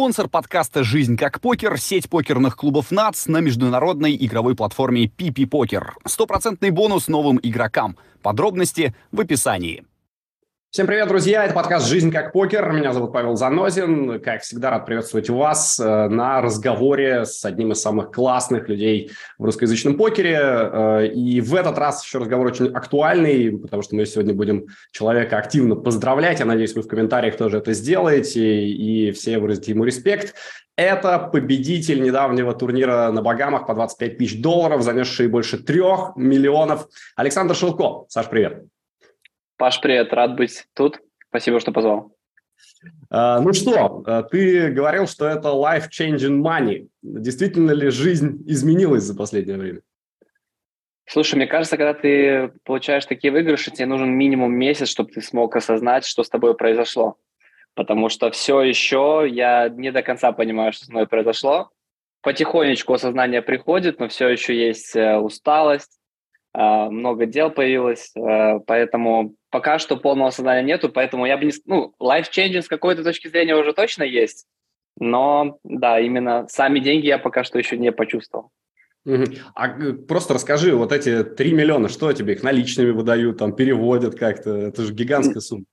Спонсор подкаста «Жизнь как покер» — сеть покерных клубов НАЦ на международной игровой платформе PP Покер. Стопроцентный бонус новым игрокам. Подробности в описании. Всем привет, друзья! Это подкаст «Жизнь как покер». Меня зовут Павел Занозин. Как всегда, рад приветствовать вас э, на разговоре с одним из самых классных людей в русскоязычном покере. Э, и в этот раз еще разговор очень актуальный, потому что мы сегодня будем человека активно поздравлять. Я надеюсь, вы в комментариях тоже это сделаете и все выразите ему респект. Это победитель недавнего турнира на Багамах по 25 тысяч долларов, занесший больше трех миллионов. Александр Шелко. Саш, привет. Паш, привет, рад быть тут. Спасибо, что позвал. А, ну что, а, ты говорил, что это life-changing money. Действительно ли жизнь изменилась за последнее время? Слушай, мне кажется, когда ты получаешь такие выигрыши, тебе нужен минимум месяц, чтобы ты смог осознать, что с тобой произошло. Потому что все еще я не до конца понимаю, что со мной произошло. Потихонечку осознание приходит, но все еще есть э, усталость, много дел появилось, а, поэтому пока что полного сознания нету, поэтому я бы не... Ну, life-changing с какой-то точки зрения уже точно есть, но, да, именно сами деньги я пока что еще не почувствовал. А просто расскажи, вот эти 3 миллиона, что тебе их наличными выдают, там переводят как-то? Это же гигантская сумма.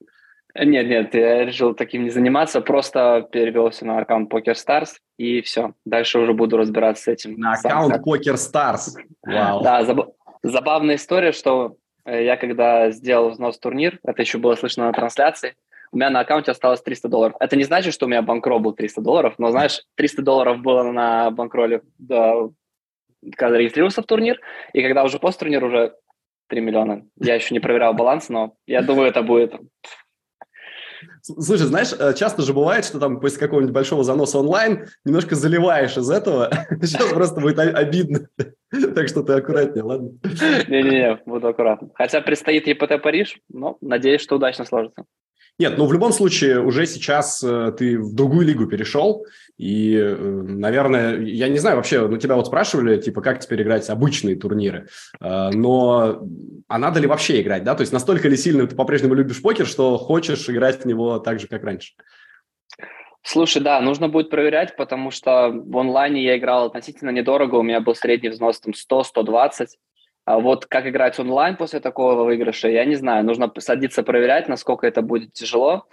Нет, нет, я решил таким не заниматься, просто перевелся на аккаунт PokerStars и все. Дальше уже буду разбираться с этим. На аккаунт PokerStars? Вау. Да, заб... Забавная история, что э, я когда сделал взнос турнир, это еще было слышно на трансляции, у меня на аккаунте осталось 300 долларов. Это не значит, что у меня банкролл был 300 долларов, но, знаешь, 300 долларов было на банкроле, да, когда регистрировался в турнир, и когда уже после турнира уже 3 миллиона. Я еще не проверял баланс, но я думаю, это будет Слушай, знаешь, э, часто же бывает, что там после какого-нибудь большого заноса онлайн немножко заливаешь из этого. Сейчас просто будет обидно. Так что ты аккуратнее, ладно? Не-не-не, буду аккуратно. Хотя предстоит ЕПТ Париж, но надеюсь, что удачно сложится. Нет, ну в любом случае уже сейчас э, ты в другую лигу перешел, и, э, наверное, я не знаю вообще, ну тебя вот спрашивали, типа, как теперь играть обычные турниры, э, но а надо ли вообще играть, да? То есть настолько ли сильно ты по-прежнему любишь покер, что хочешь играть в него так же, как раньше? Слушай, да, нужно будет проверять, потому что в онлайне я играл относительно недорого, у меня был средний взнос там 100-120, а вот как играть онлайн после такого выигрыша, я не знаю. Нужно садиться проверять, насколько это будет тяжело.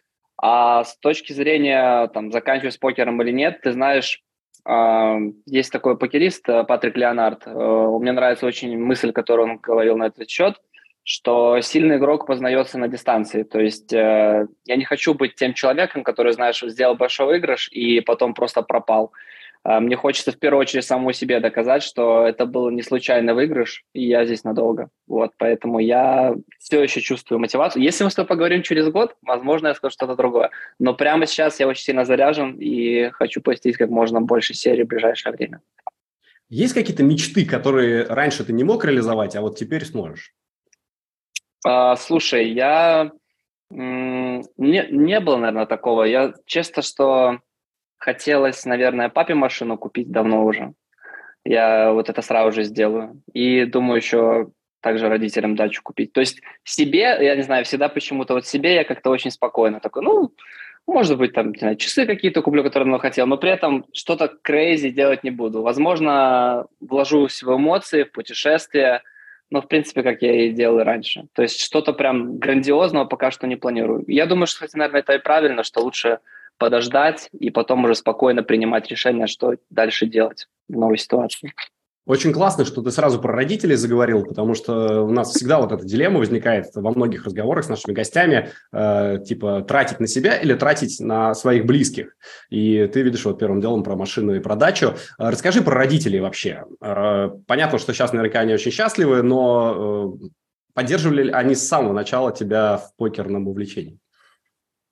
А с точки зрения, там, заканчивать с покером или нет, ты знаешь, э, есть такой покерист э, Патрик Леонард. Э, мне нравится очень мысль, которую он говорил на этот счет, что сильный игрок познается на дистанции. То есть э, я не хочу быть тем человеком, который, знаешь, сделал большой выигрыш и потом просто пропал. А, мне хочется в первую очередь самому себе доказать, что это был не случайный выигрыш, и я здесь надолго. Вот, поэтому я все еще чувствую мотивацию. Если мы с тобой поговорим через год, возможно, я скажу что-то другое. Но прямо сейчас я очень сильно заряжен и хочу посетить как можно больше серий в ближайшее время. Есть какие-то мечты, которые раньше ты не мог реализовать, а вот теперь сможешь? А, слушай, я... Не, не было, наверное, такого. Я честно, что хотелось, наверное, папе машину купить давно уже. Я вот это сразу же сделаю. И думаю еще также родителям дачу купить. То есть себе, я не знаю, всегда почему-то вот себе я как-то очень спокойно такой, ну, может быть, там, не знаю, часы какие-то куплю, которые давно хотел, но при этом что-то crazy делать не буду. Возможно, вложусь в эмоции, в путешествия, но, в принципе, как я и делал раньше. То есть что-то прям грандиозного пока что не планирую. Я думаю, что, кстати, наверное, это и правильно, что лучше подождать и потом уже спокойно принимать решение, что дальше делать в новой ситуации. Очень классно, что ты сразу про родителей заговорил, потому что у нас всегда вот эта дилемма возникает во многих разговорах с нашими гостями, э, типа тратить на себя или тратить на своих близких. И ты видишь вот первым делом про машину и про дачу. Э, расскажи про родителей вообще. Э, понятно, что сейчас наверняка они очень счастливы, но э, поддерживали ли они с самого начала тебя в покерном увлечении?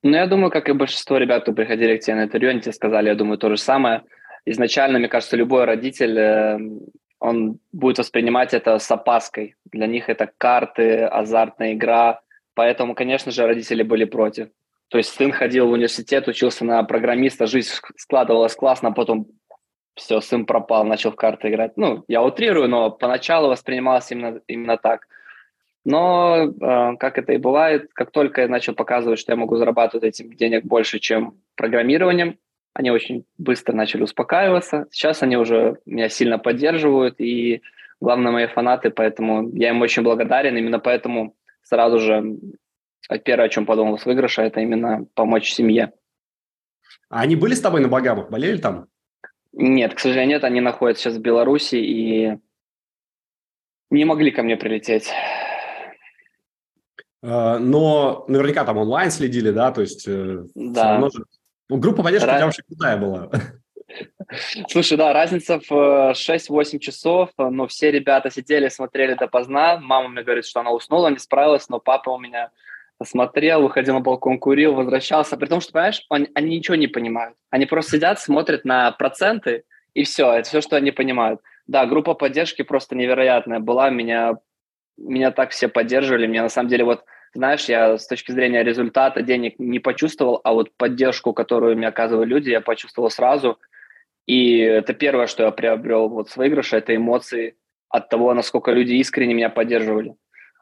Ну, я думаю, как и большинство ребят, кто приходили к тебе на интервью, они тебе сказали, я думаю, то же самое. Изначально, мне кажется, любой родитель, э, он будет воспринимать это с опаской. Для них это карты, азартная игра. Поэтому, конечно же, родители были против. То есть сын ходил в университет, учился на программиста, жизнь складывалась классно, а потом все, сын пропал, начал в карты играть. Ну, я утрирую, но поначалу воспринималось именно, именно так – но, э, как это и бывает, как только я начал показывать, что я могу зарабатывать этим денег больше, чем программированием, они очень быстро начали успокаиваться. Сейчас они уже меня сильно поддерживают, и главное, мои фанаты, поэтому я им очень благодарен. Именно поэтому сразу же первое, о чем подумал с выигрыша, это именно помочь семье. А они были с тобой на Багамах? Болели там? Нет, к сожалению, нет. Они находятся сейчас в Беларуси и не могли ко мне прилететь. А, но наверняка там онлайн следили, да? То есть э, да. Же... Ну, группа поддержки у тебя вообще крутая была. Слушай, да, разница в 6-8 часов, но все ребята сидели, смотрели допоздна. Мама мне говорит, что она уснула, не справилась, но папа у меня смотрел, выходил на балкон, курил, возвращался. При том, что, понимаешь, они, они ничего не понимают. Они просто сидят, смотрят на проценты, и все, это все, что они понимают. Да, группа поддержки просто невероятная была, меня, меня так все поддерживали, мне на самом деле вот, знаешь, я с точки зрения результата денег не почувствовал, а вот поддержку, которую мне оказывали люди, я почувствовал сразу, и это первое, что я приобрел вот с выигрыша, это эмоции от того, насколько люди искренне меня поддерживали.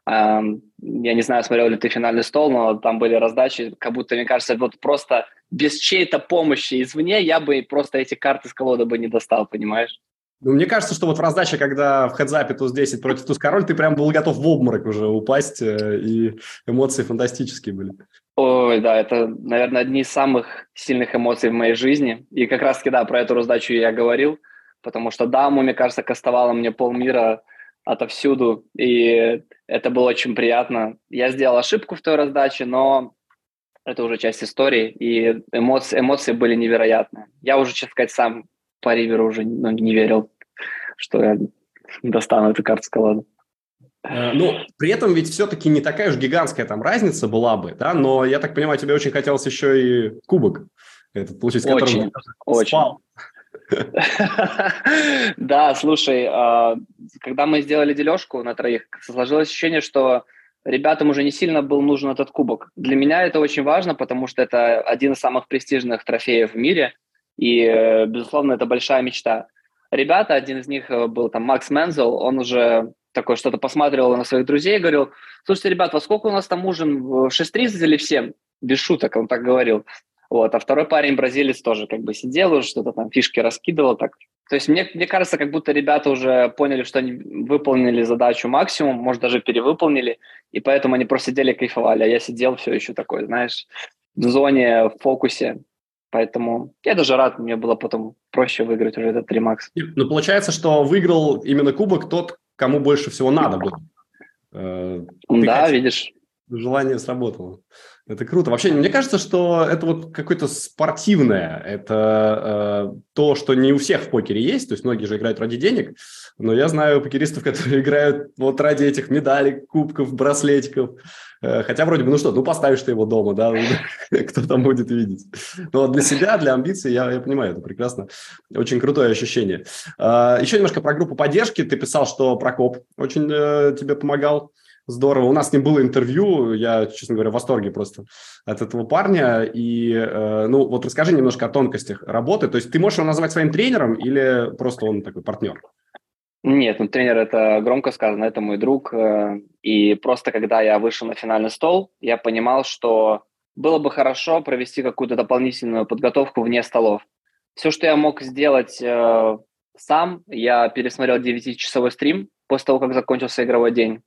Я не знаю, смотрел ли ты финальный стол, но там были раздачи, как будто, мне кажется, вот просто без чьей-то помощи извне я бы просто эти карты с колоды бы не достал, понимаешь? Ну, мне кажется, что вот в раздаче, когда в хедзапе туз-10 против туз-король, ты прям был готов в обморок уже упасть, э, и эмоции фантастические были. Ой, да, это, наверное, одни из самых сильных эмоций в моей жизни. И как раз-таки, да, про эту раздачу я говорил, потому что даму, мне кажется, кастовала мне полмира отовсюду, и это было очень приятно. Я сделал ошибку в той раздаче, но это уже часть истории, и эмоции, эмоции были невероятные. Я уже, честно сказать, сам по Риверу уже ну, не верил, что я достану эту карту с колоды. Э, ну, при этом ведь все-таки не такая уж гигантская там разница была бы, да, но я так понимаю, тебе очень хотелось еще и кубок этот получить, очень, очень. спал. Да, слушай, а, когда мы сделали дележку на троих, сложилось ощущение, что ребятам уже не сильно был нужен этот кубок. Для меня это очень важно, потому что это один из самых престижных трофеев в мире, и, э, безусловно, это большая мечта. Ребята, один из них э, был там Макс Мензел, он уже такой что-то посматривал на своих друзей и говорил, слушайте, ребят, во сколько у нас там ужин, в 6.30 или в 7? Без шуток он так говорил. Вот, а второй парень, бразилец, тоже как бы сидел уже, что-то там фишки раскидывал. Так. То есть мне, мне кажется, как будто ребята уже поняли, что они выполнили задачу максимум, может, даже перевыполнили, и поэтому они просто сидели кайфовали, а я сидел все еще такой, знаешь, в зоне, в фокусе. Поэтому я даже рад, мне было потом проще выиграть уже этот 3 макс. Ну, получается, что выиграл именно кубок тот, кому больше всего надо было. Э, да, хотел, видишь. Желание сработало. Это круто. Вообще, мне кажется, что это вот какое-то спортивное. Это э, то, что не у всех в покере есть. То есть многие же играют ради денег. Но я знаю покеристов, которые играют вот ради этих медалей, кубков, браслетиков. Э, хотя вроде бы, ну что, ну поставишь ты его дома, да, кто там будет видеть. Но для себя, для амбиций, я, я понимаю, это прекрасно. Очень крутое ощущение. Э, еще немножко про группу поддержки. Ты писал, что Прокоп очень э, тебе помогал. Здорово. У нас с ним было интервью, я, честно говоря, в восторге просто от этого парня. И, э, ну, вот расскажи немножко о тонкостях работы. То есть ты можешь его назвать своим тренером или просто он такой партнер? Нет, ну тренер это громко сказано, это мой друг. Э, и просто когда я вышел на финальный стол, я понимал, что было бы хорошо провести какую-то дополнительную подготовку вне столов. Все, что я мог сделать э, сам, я пересмотрел 9-часовой стрим после того, как закончился игровой день.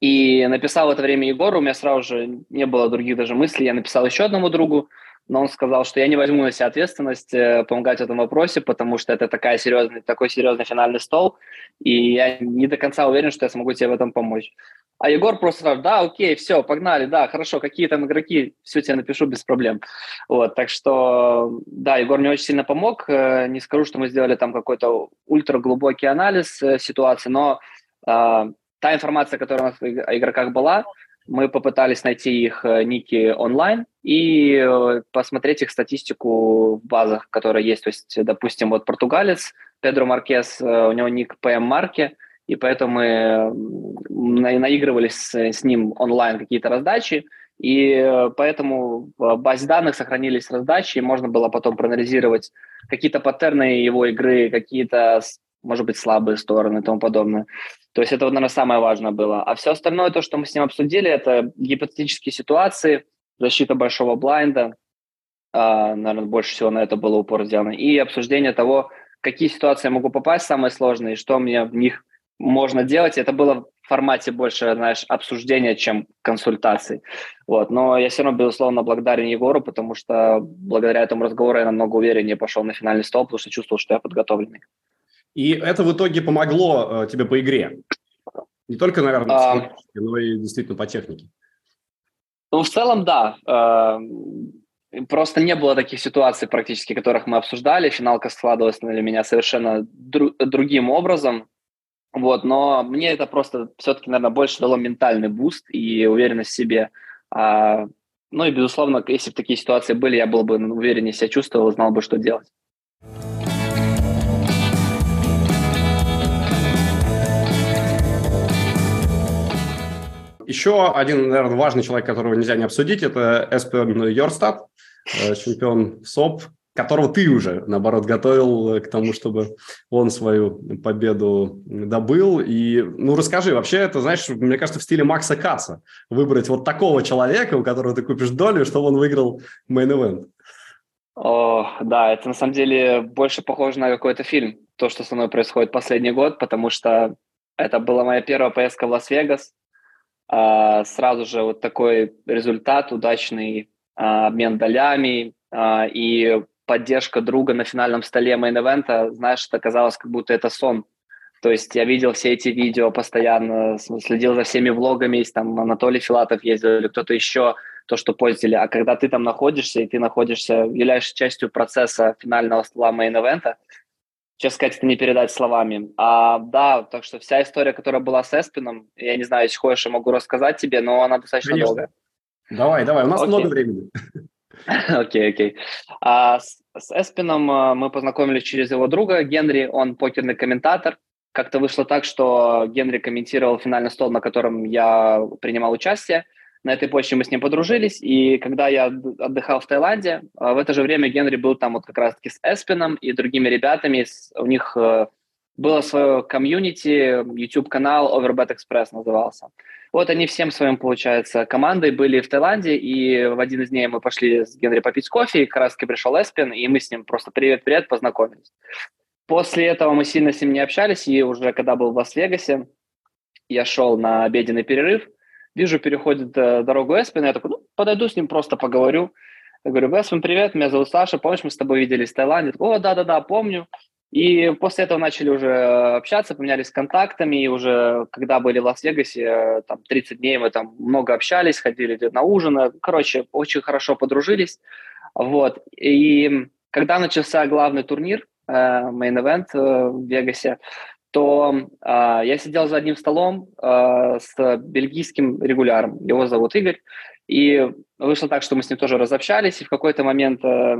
И написал в это время Егору, у меня сразу же не было других даже мыслей, я написал еще одному другу, но он сказал, что я не возьму на себя ответственность э, помогать в этом вопросе, потому что это такая серьезный, такой серьезный финальный стол, и я не до конца уверен, что я смогу тебе в этом помочь. А Егор просто сказал, да, окей, все, погнали, да, хорошо, какие там игроки, все тебе напишу без проблем. Вот, так что, да, Егор мне очень сильно помог. Э, не скажу, что мы сделали там какой-то ультраглубокий анализ э, ситуации, но э, та информация, которая у нас о игроках была, мы попытались найти их э, ники онлайн и э, посмотреть их статистику в базах, которые есть. То есть, допустим, вот португалец Педро Маркес, э, у него ник PM марки, и поэтому мы наигрывались с, с ним онлайн какие-то раздачи, и поэтому в базе данных сохранились раздачи, и можно было потом проанализировать какие-то паттерны его игры, какие-то может быть, слабые стороны и тому подобное. То есть это, наверное, самое важное было. А все остальное, то, что мы с ним обсудили, это гипотетические ситуации, защита большого блайнда, А, наверное, больше всего на это было упор сделано. И обсуждение того, какие ситуации я могу попасть самые сложные, что мне в них можно делать. Это было в формате больше, знаешь, обсуждения, чем консультаций. Вот. Но я все равно, безусловно, благодарен Егору, потому что благодаря этому разговору я намного увереннее пошел на финальный стол, потому что чувствовал, что я подготовленный. И это в итоге помогло э, тебе по игре? Не только, наверное, а... но и действительно по технике. Ну, в целом, да. Э, Просто не было таких ситуаций практически, которых мы обсуждали. Финалка складывалась для меня совершенно дру- другим образом. Вот, но мне это просто все-таки, наверное, больше дало ментальный boost и уверенность в себе. А, ну и, безусловно, если бы такие ситуации были, я был бы увереннее себя чувствовал, знал бы, что делать. Еще один, наверное, важный человек, которого нельзя не обсудить, это Эспен Йорстад, э, чемпион WSOP, которого ты уже, наоборот, готовил э, к тому, чтобы он свою победу добыл. И, ну, расскажи, вообще это, знаешь, мне кажется, в стиле Макса Каца выбрать вот такого человека, у которого ты купишь долю, чтобы он выиграл main event. О, да, это на самом деле больше похоже на какой-то фильм, то, что со мной происходит последний год, потому что это была моя первая поездка в Лас-Вегас, сразу же вот такой результат, удачный а, обмен долями а, и поддержка друга на финальном столе main event а, знаешь, это казалось, как будто это сон. То есть я видел все эти видео постоянно, следил за всеми влогами, если там Анатолий Филатов ездил или кто-то еще, то, что постили. А когда ты там находишься, и ты находишься, являешься частью процесса финального стола main event а, честно сказать, это не передать словами. А, да, так что вся история, которая была с Эспином, я не знаю, если хочешь, я могу рассказать тебе, но она достаточно Конечно. долгая. Давай, давай, у нас okay. много времени. Окей, окей. А с, с Эспином а, мы познакомились через его друга Генри, он покерный комментатор. Как-то вышло так, что Генри комментировал финальный стол, на котором я принимал участие. На этой почте мы с ним подружились, и когда я отдыхал в Таиланде, а, в это же время Генри был там вот как раз-таки с Эспином и другими ребятами. У них э, было свое комьюнити, YouTube-канал Overbet Express назывался. Вот они всем своим, получается, командой были в Таиланде, и в один из дней мы пошли с Генри попить кофе, и как раз пришел Эспин, и мы с ним просто привет-привет познакомились. После этого мы сильно с ним не общались, и уже когда был в Лас-Вегасе, я шел на обеденный перерыв, Вижу, переходит э, дорогу Эспин, я такой, ну, подойду с ним, просто поговорю. Я говорю, Эспин, привет, меня зовут Саша, помнишь, мы с тобой виделись в Таиланде? О, да-да-да, помню. И после этого начали уже общаться, поменялись контактами, и уже когда были в Лас-Вегасе, э, там 30 дней мы там много общались, ходили на ужин, короче, очень хорошо подружились, вот. И когда начался главный турнир, э, event э, в Вегасе, то э, я сидел за одним столом э, с бельгийским регуляром. Его зовут Игорь. И вышло так, что мы с ним тоже разобщались, и в какой-то момент э,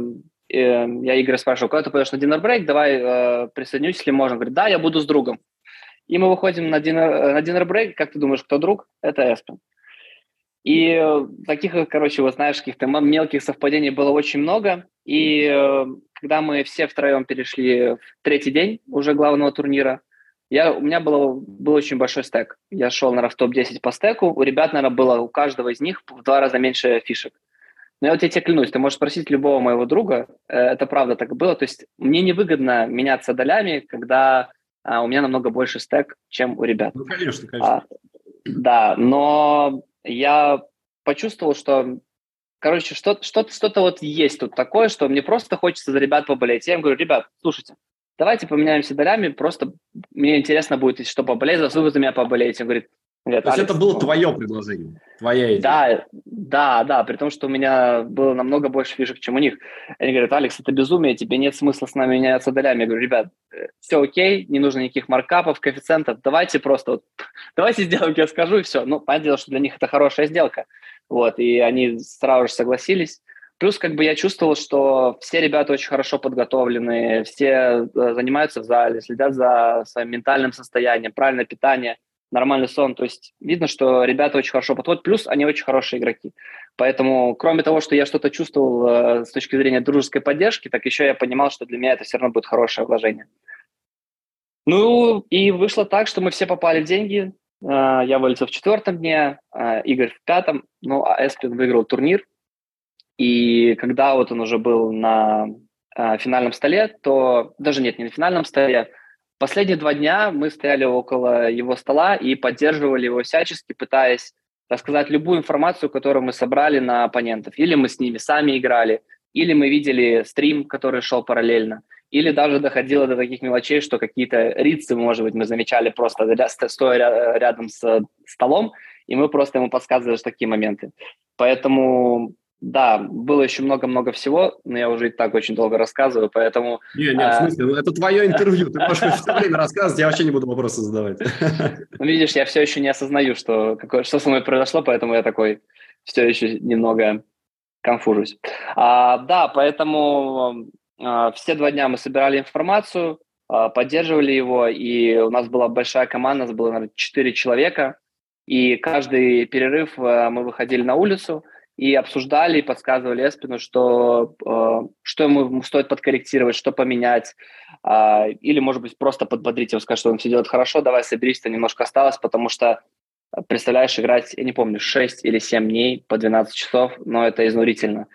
э, я Игоря спрашиваю, когда ты пойдешь на динер-брейк, давай э, присоединюсь, если можно. Говорит, да, я буду с другом. И мы выходим на динер, на динер-брейк, как ты думаешь, кто друг? Это Эспен. И таких, короче, вот знаешь, каких-то мелких совпадений было очень много. И э, когда мы все втроем перешли в третий день уже главного турнира, я, у меня было, был очень большой стек. Я шел, наверное, в топ-10 по стеку. У ребят, наверное, было у каждого из них в два раза меньше фишек. Но я вот тебе клянусь, ты можешь спросить любого моего друга, э, это правда так было. То есть мне невыгодно меняться долями, когда а, у меня намного больше стек, чем у ребят. Ну, конечно, конечно. А, да, но я почувствовал, что, короче, что-то что что вот есть тут такое, что мне просто хочется за ребят поболеть. Я им говорю, ребят, слушайте, давайте поменяемся долями, просто мне интересно будет, что поболеть, за вы за меня поболеете. Он говорит, нет, То есть это было твое предложение, твоя идея? Да, да, да, при том, что у меня было намного больше фишек, чем у них. Они говорят, Алекс, это безумие, тебе нет смысла с нами меняться долями. Я говорю, ребят, э, все окей, не нужно никаких маркапов, коэффициентов, давайте просто, вот, давайте сделаем, как я скажу, и все. Ну, понятное дело, что для них это хорошая сделка. Вот, и они сразу же согласились. Плюс как бы я чувствовал, что все ребята очень хорошо подготовлены, все э, занимаются в зале, следят за своим ментальным состоянием, правильное питание, нормальный сон. То есть видно, что ребята очень хорошо подходят, плюс они очень хорошие игроки. Поэтому, кроме того, что я что-то чувствовал э, с точки зрения дружеской поддержки, так еще я понимал, что для меня это все равно будет хорошее вложение. Ну, и вышло так, что мы все попали в деньги. Э, я вылетел в четвертом дне, Игорь в пятом, ну, а Эспин выиграл турнир – И когда вот он уже был на э, финальном столе, то даже нет, не на финальном столе, последние два дня мы стояли около его стола и поддерживали его всячески, пытаясь рассказать любую информацию, которую мы собрали на оппонентов. Или мы с ними сами играли, или мы видели стрим, который шел параллельно, или даже доходило до таких мелочей, что какие-то рицы, может быть, мы замечали просто стоя рядом с столом, и мы просто ему подсказывали такие моменты. Поэтому да, было еще много-много всего, но я уже и так очень долго рассказываю, поэтому... Не, не, в а, смысле, ну, это твое интервью, ты можешь все время рассказывать, я вообще не буду вопросы задавать. Ну, видишь, я все еще не осознаю, что, какое, что со мной произошло, поэтому я такой все еще немного конфужусь. А, да, поэтому а, все два дня мы собирали информацию, а, поддерживали его, и у нас была большая команда, у нас было, наверное, четыре человека, и каждый перерыв а, мы выходили на улицу – и обсуждали, и подсказывали Эспину, что, э, что ему стоит подкорректировать, что поменять, э, или, может быть, просто подбодрить его, сказать, что он все делает хорошо, давай соберись, то немножко осталось, потому что, представляешь, играть, я не помню, 6 или 7 дней по 12 часов, но это изнурительно.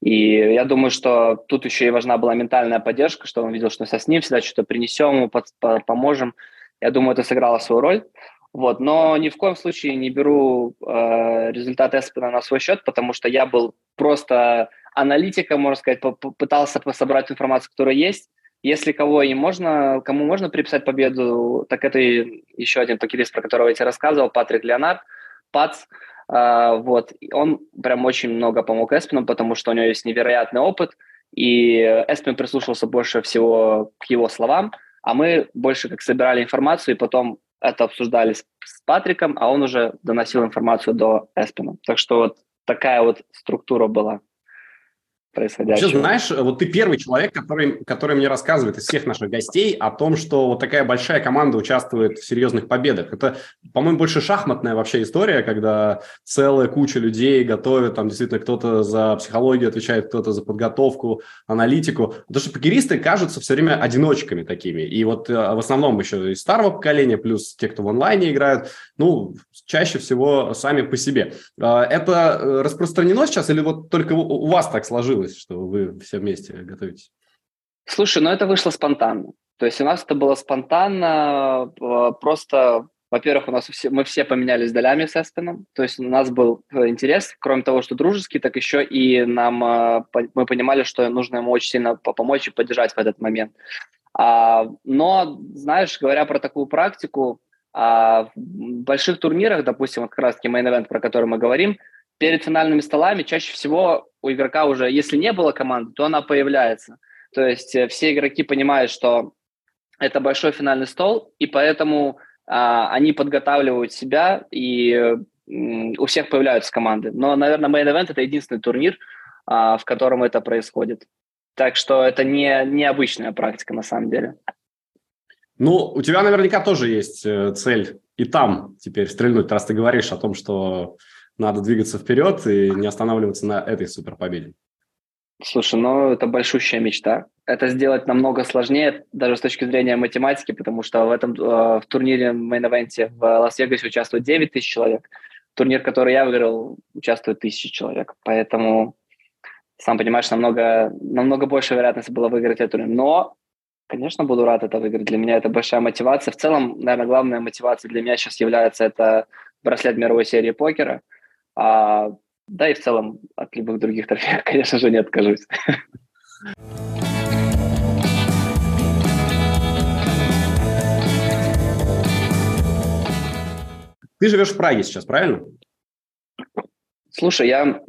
И я думаю, что тут еще и важна была ментальная поддержка, что он видел, что мы с ним всегда что-то принесем ему, под, поможем. Я думаю, это сыграло свою роль. Вот, но ни в коем случае не беру э, результат Эспина на свой счет, потому что я был просто аналитиком, можно сказать, пытался собрать информацию, которая есть. Если кого и можно, кому можно приписать победу, так это еще один покерист, про которого я тебе рассказывал, Патрик Леонард, Пац. Э, вот, он прям очень много помог Эспину, потому что у него есть невероятный опыт, и Эспин прислушался больше всего к его словам, а мы больше как собирали информацию и потом это обсуждали с, с Патриком, а он уже доносил информацию до Эспина. Так что вот такая вот структура была происходящего. Вообще, знаешь, вот ты первый человек, который, который мне рассказывает из всех наших гостей о том, что вот такая большая команда участвует в серьезных победах. Это, по-моему, больше шахматная вообще история, когда целая куча людей готовят, там действительно кто-то за психологию отвечает, кто-то за подготовку, аналитику. Потому что покеристы кажутся все время одиночками такими. И вот э, в основном еще из старого поколения, плюс те, кто в онлайне играют, ну, чаще всего сами по себе. А, это э, распространено сейчас или вот только у вас так сложилось? Получилось, что вы все вместе готовитесь? Слушай, ну это вышло спонтанно. То есть у нас это было спонтанно, э, просто, во-первых, у нас все, мы все поменялись долями с Эспином, то есть у нас был э, интерес, кроме того, что дружеский, так еще и нам, э, мы понимали, что нужно ему очень сильно помочь и поддержать в этот момент. А, но, знаешь, говоря про такую практику, а, в больших турнирах, допустим, вот как раз-таки event, про который мы говорим, перед финальными столами чаще всего у игрока уже, если не было команды, то она появляется. То есть э, все игроки понимают, что это большой финальный стол, и поэтому а, они подготавливают себя, и э, у всех появляются команды. Но, наверное, Main Event – это единственный турнир, а, в котором это происходит. Так что это не необычная практика на самом деле. Ну, у тебя наверняка тоже есть э, цель и там теперь стрельнуть, раз ты говоришь о том, что надо двигаться вперед и не останавливаться на этой суперпобеде. Слушай, ну это большущая мечта. Это сделать намного сложнее, даже с точки зрения математики, потому что в этом э, в турнире main event е в Лас-Вегасе участвует 9 тысяч человек. Турнир, который я выиграл, участвует тысячи человек. Поэтому, сам понимаешь, намного, намного больше вероятности было выиграть этот турнир. Но, конечно, буду рад это выиграть. Для меня это большая мотивация. В целом, наверное, главная мотивация для меня сейчас является это браслет мировой серии покера – а, да и в целом от любых других трофеев, конечно же, не откажусь. Ты живешь в Праге сейчас, правильно? Слушай, я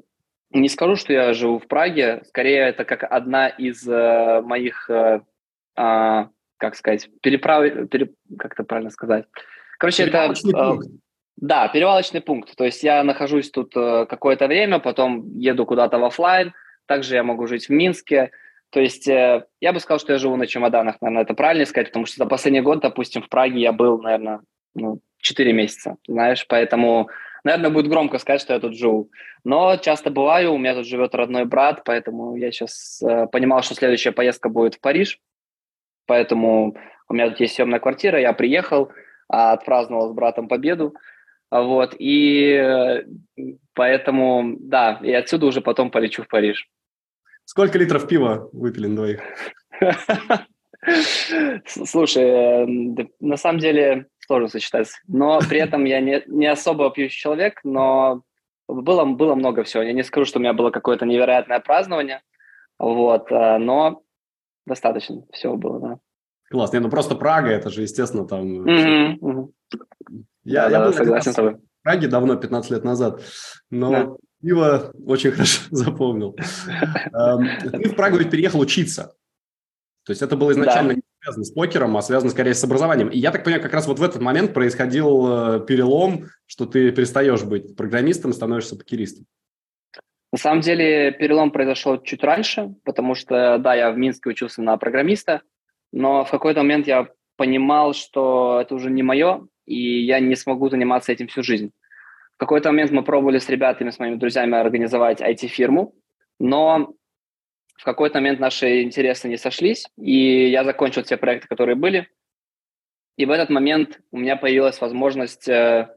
не скажу, что я живу в Праге. Скорее, это как одна из э, моих, э, э, как сказать, переправ... Пере... Как это правильно сказать? Короче, это... Э, да, перевалочный пункт. То есть я нахожусь тут э, какое-то время, потом еду куда-то в офлайн. Также я могу жить в Минске. То есть э, я бы сказал, что я живу на чемоданах, наверное, это правильно сказать, потому что за последний год, допустим, в Праге я был, наверное, ну, 4 месяца, знаешь, поэтому, наверное, будет громко сказать, что я тут живу. Но часто бываю, у меня тут живет родной брат, поэтому я сейчас э, понимал, что следующая поездка будет в Париж, поэтому у меня тут есть съемная квартира, я приехал, а, отпраздновал с братом победу, вот, и Поэтому, да, и отсюда уже потом полечу в Париж. Сколько литров пива выпили на двоих? Слушай, э, на самом деле сложно сочетать. Но при этом я не, не особо пьющий человек, но было, было много всего. Я не скажу, что у меня было какое-то невероятное празднование, вот, э, но достаточно всего было, да. Класс. Не, ну просто Прага, это же, естественно, там... Mm-hmm, mm-hmm. Я, да, я был согласен с тобой. В Праге давно, 15 лет назад, но да. пиво очень хорошо запомнил. Эм, ты в Прагу ведь переехал учиться. То есть это было изначально не связано с покером, а связано скорее с образованием. И я так понимаю, как раз вот в этот момент происходил э, перелом, что ты перестаешь быть программистом, становишься покеристом. На самом деле перелом произошел чуть раньше, потому что, да, я в Минске учился на программиста, но в какой-то момент я понимал, что это уже не мое, и я не смогу заниматься этим всю жизнь. В какой-то момент мы пробовали с ребятами, с моими друзьями организовать IT-фирму, но в какой-то момент наши интересы не сошлись, и я закончил те проекты, которые были. И в этот момент у меня появилась возможность э,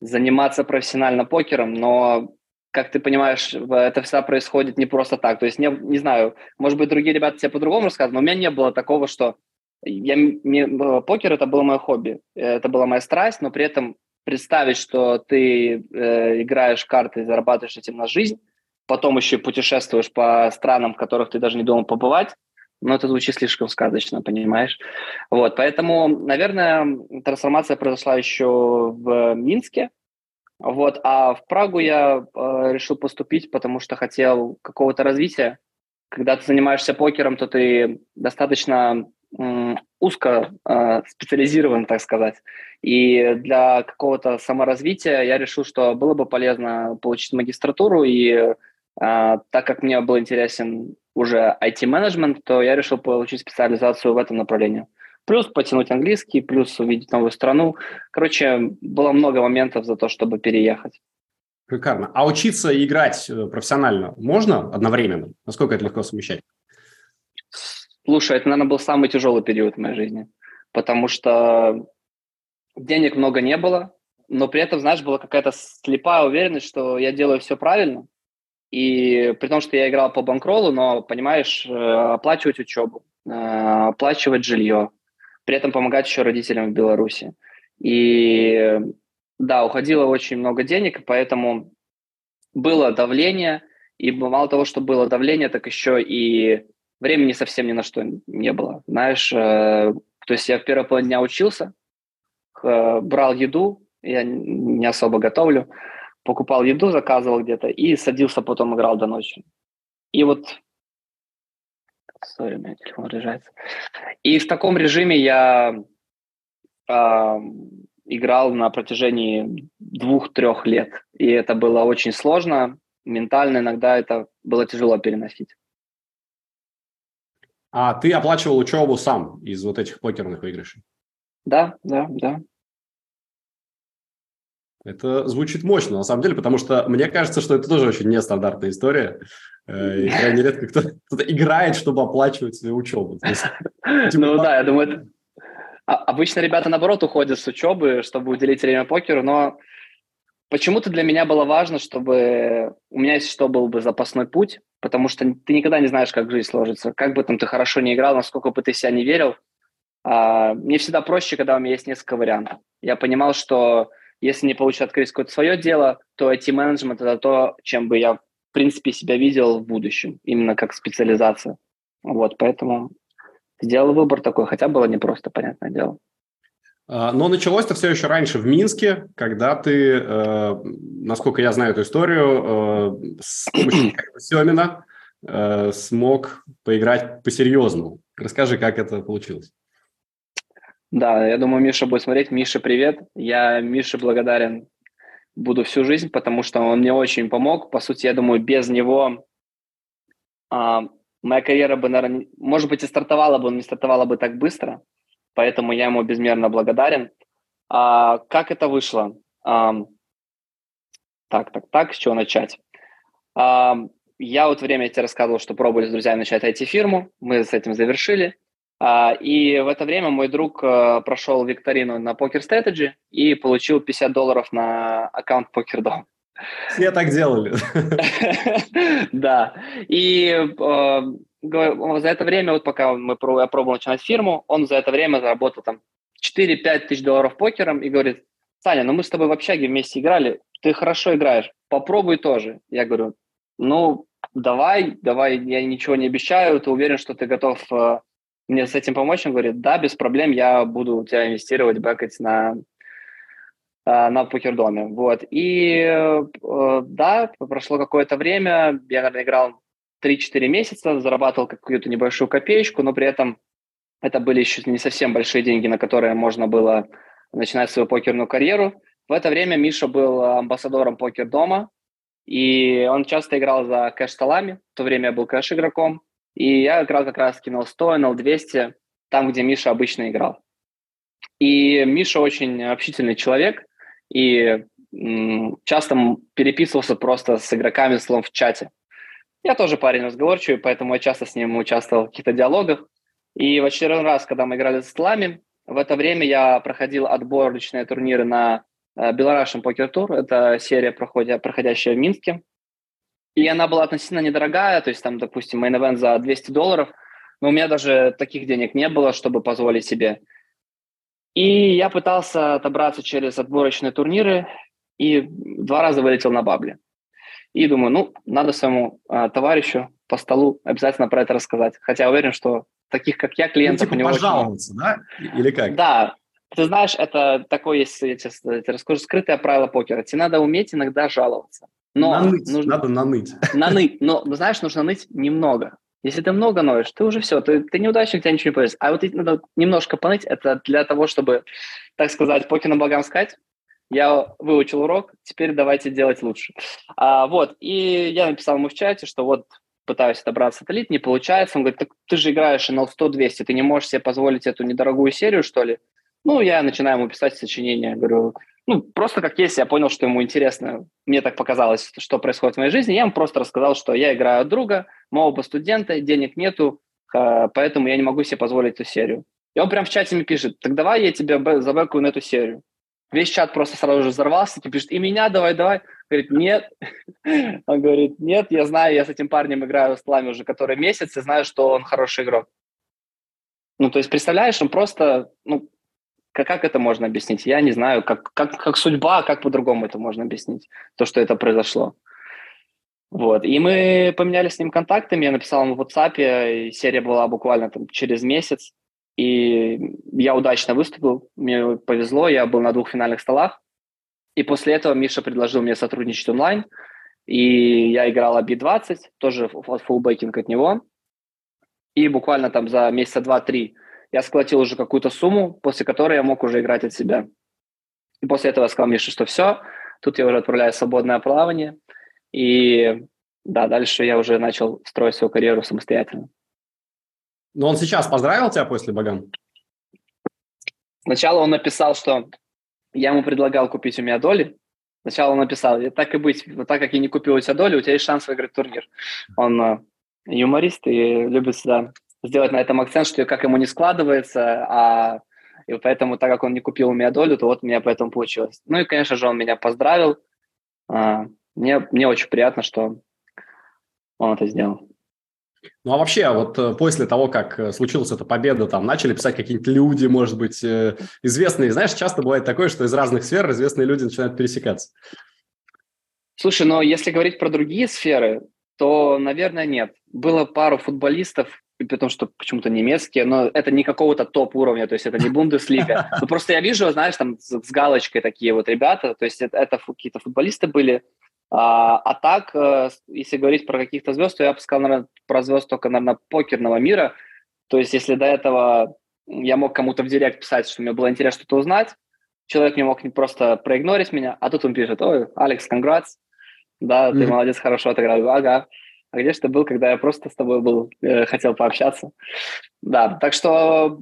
заниматься профессионально покером, но, как ты понимаешь, это все происходит не просто так. То есть, не, не знаю, может быть, другие ребята тебе по-другому рассказывают, но у меня не было такого, что я, мне, покер – это было мое хобби, это была моя страсть, но при этом представить, что ты э, играешь карты и зарабатываешь этим на жизнь, потом еще путешествуешь по странам, в которых ты даже не думал побывать, но это звучит слишком сказочно, понимаешь? Вот, поэтому, наверное, трансформация произошла еще в Минске, вот, а в Прагу я э, решил поступить, потому что хотел какого-то развития. Когда ты занимаешься покером, то ты достаточно э, узко э, специализирован, так сказать. И для какого-то саморазвития я решил, что было бы полезно получить магистратуру и а, так как мне был интересен уже IT-менеджмент, то я решил получить специализацию в этом направлении. Плюс потянуть английский, плюс увидеть новую страну. Короче, было много моментов за то, чтобы переехать. Шикарно. А учиться играть э, профессионально можно одновременно? Насколько это легко совмещать? Слушай, это, наверное, был самый тяжелый период в моей жизни, потому что денег много не было, но при этом, знаешь, была какая-то слепая уверенность, что я делаю все правильно, и при том, что я играл по банкролу, но, понимаешь, э, оплачивать учебу, э, оплачивать жилье, при этом помогать еще родителям в Беларуси. И да, уходило очень много денег, поэтому было давление, и мало того, что было давление, так еще и времени совсем ни на что не было. Знаешь, э, то есть я в первой половине дня учился, брал еду, я не особо готовлю, покупал еду, заказывал где-то и садился, потом играл до ночи. И вот... Сори, у меня телефон разряжается. И в таком режиме я э, играл на протяжении двух-трех лет. И это было очень сложно. Ментально иногда это было тяжело переносить. А ты оплачивал учебу сам из вот этих покерных выигрышей? Да, да, да. Это звучит мощно, на самом деле, потому что мне кажется, что это тоже очень нестандартная история. Э, и крайне редко кто-то, кто играет, чтобы оплачивать свою учебу. Ну да, я думаю, а, обычно ребята, наоборот, уходят с учебы, чтобы уделить время покеру, но почему-то для меня было важно, чтобы у меня, если что, был бы запасной путь, потому что ты никогда не знаешь, как жизнь сложится. Как бы там ты хорошо не играл, насколько бы ты себя не верил, а, мне всегда проще, когда у меня есть несколько вариантов. Я понимал, что если не получится открыть какое-то свое дело, то IT-менеджмент – это то, чем бы я, в принципе, себя видел в будущем, именно как специализация. Вот, поэтому сделал выбор такой, хотя было непросто, понятное дело. А, но началось это все еще раньше в Минске, когда ты, э, насколько я знаю эту историю, э, с помощью Семина э, смог поиграть по-серьезному. Расскажи, как это получилось. Да, я думаю, Миша будет смотреть. Миша, привет. Я Мише благодарен буду всю жизнь, потому что он мне очень помог. По сути, я думаю, без него а, моя карьера бы, наверное, может быть, и стартовала бы, но не стартовала бы так быстро. Поэтому я ему безмерно благодарен. А, как это вышло? А, так, так, так, с чего начать? А, я вот время тебе рассказывал, что пробовали с друзьями начать IT-фирму. Мы с этим завершили. А, и в это время мой друг э, прошел викторину на Poker Strategy и получил 50 долларов на аккаунт PokerDom. Все так делали. Да. И э, за это время, вот пока мы, я пробовал начинать фирму, он за это время заработал там 4-5 тысяч долларов покером и говорит, Саня, ну мы с тобой в общаге вместе играли, ты хорошо играешь, попробуй тоже. Я говорю, ну, давай, давай, я ничего не обещаю, ты уверен, что ты готов э, мне с этим помочь? Он говорит, да, без проблем, я буду у тебя инвестировать, бэкать на, э, на покердоме. Вот. И э, да, прошло какое-то время, я, наверное, играл 3-4 месяца, зарабатывал какую-то небольшую копеечку, но при этом это были еще не совсем большие деньги, на которые можно было начинать свою покерную карьеру. В это время Миша был амбассадором покер-дома, и он часто играл за кэш-столами. В то время я был кэш-игроком. И я играл как раз на L100, на L200, там, где Миша обычно играл. И Миша очень общительный человек, и часто переписывался просто с игроками словом в чате. Я тоже парень разговорчивый, поэтому я часто с ним участвовал в каких-то диалогах. И в очередной раз, когда мы играли за столами, в это время я проходил отборочные турниры на Belarusian Poker Tour. Это серия, проходя, проходящая в Минске. И она была относительно недорогая, то есть там, допустим, мейн за 200 долларов, но у меня даже таких денег не было, чтобы позволить себе. И я пытался отобраться через отборочные турниры и два раза вылетел на бабле. И думаю, ну, надо своему э, товарищу по столу обязательно про это рассказать. Хотя уверен, что таких, как я, клиентов ну, типа у него пожаловаться, очень... да? Или как? Да, ты знаешь, это такое есть, я тебе расскажу, скрытое правило покера. Тебе надо уметь иногда жаловаться. Но наныть, нужно, надо наныть. Наныть, но, знаешь, нужно ныть немного. Если ты много ноешь, ты уже все, ты, ты неудачник, тебя ничего не повезет. А вот надо немножко поныть, это для того, чтобы, так сказать, покерным богам сказать, я выучил урок, теперь давайте делать лучше. А, вот, и я написал ему в чате, что вот пытаюсь отобраться от элит, не получается. Он говорит, так ты же играешь на 100-200, ты не можешь себе позволить эту недорогую серию, что ли? Ну, я начинаю ему писать сочинения, говорю, ну, просто как есть, я понял, что ему интересно. Мне так показалось, что происходит в моей жизни. Я ему просто рассказал, что я играю от друга, мы оба студенты, денег нету, а, поэтому я не могу себе позволить эту серию. И он прям в чате мне пишет, так давай я тебе забэкаю на эту серию. Весь чат просто сразу же взорвался, и пишет, и меня давай, давай. Говорит, нет. Он говорит, нет, я знаю, я с этим парнем играю с Тлами уже который месяц, и знаю, что он хороший игрок. Ну, то есть, представляешь, он просто, ну, как, как это можно объяснить? Я не знаю, как, как, как судьба, как по-другому это можно объяснить, то, что это произошло. Вот. И мы поменялись с ним контактами, я написал ему в WhatsApp, и серия была буквально там через месяц, и я удачно выступил, мне повезло, я был на двух финальных столах, и после этого Миша предложил мне сотрудничать онлайн, и я играл B20, тоже фуллбекинг от него, и буквально там за месяца два-три я сколотил уже какую-то сумму, после которой я мог уже играть от себя. И после этого я сказал Мише, что все, тут я уже отправляю свободное плавание, и да, дальше я уже начал строить свою карьеру самостоятельно. Но он сейчас поздравил тебя после Баган? Сначала он написал, что я ему предлагал купить у меня доли. Сначала он написал, так и быть, вот так как я не купил у тебя доли, у тебя есть шанс выиграть турнир. Он э, юморист и любит всегда сделать на этом акцент, что как ему не складывается, а и поэтому, так как он не купил у меня долю, то вот у меня поэтому получилось. Ну и, конечно же, он меня поздравил. А, мне, мне очень приятно, что он это сделал. Ну а вообще, вот э, после того, как э, случилась эта победа, там начали писать какие-нибудь люди, может быть, э, известные. Знаешь, часто бывает такое, что из разных сфер известные люди начинают пересекаться. Слушай, но если говорить про другие сферы, то, наверное, нет. Было пару футболистов, потому что почему-то немецкие, но это не какого-то топ-уровня, то есть это не Бундеслига. Ну, просто я вижу, знаешь, там с, с галочкой такие вот ребята, то есть это, это какие-то футболисты были, а, а так, э, если говорить про каких-то звезд, то я бы сказал, наверное, про звезд только, наверное, покерного мира. То есть если до этого я мог кому-то в директ писать, что мне было интересно что-то узнать, человек не мог не просто проигнорить меня, а тут он пишет, ой, Алекс, congrats, да, ты mm-hmm. молодец, хорошо отыграл, ага, а где же ты был, когда я просто с тобой был, э, хотел пообщаться. Да, так что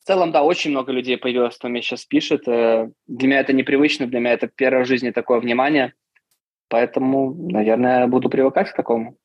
в целом, да, очень много людей появилось, кто мне сейчас пишет. Э, для меня это непривычно, для меня это первое в жизни такое внимание. Поэтому, наверное, буду привыкать к такому.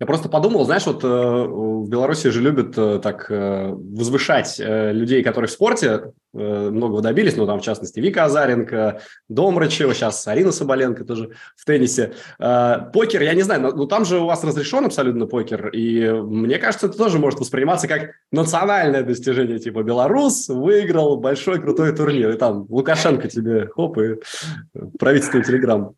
Я просто подумал, знаешь, вот э, в Беларуси же любят э, так э, возвышать людей, которые в спорте многого добились, ну, там, в частности, Вика Азаренко, Домрачева, сейчас Арина Соболенко тоже в теннисе. Покер, я не знаю, но, но там же у вас разрешен абсолютно покер, и мне кажется, это тоже может восприниматься как национальное достижение, типа Белорус выиграл большой крутой турнир, и там Лукашенко тебе, хоп, и правительство Телеграм.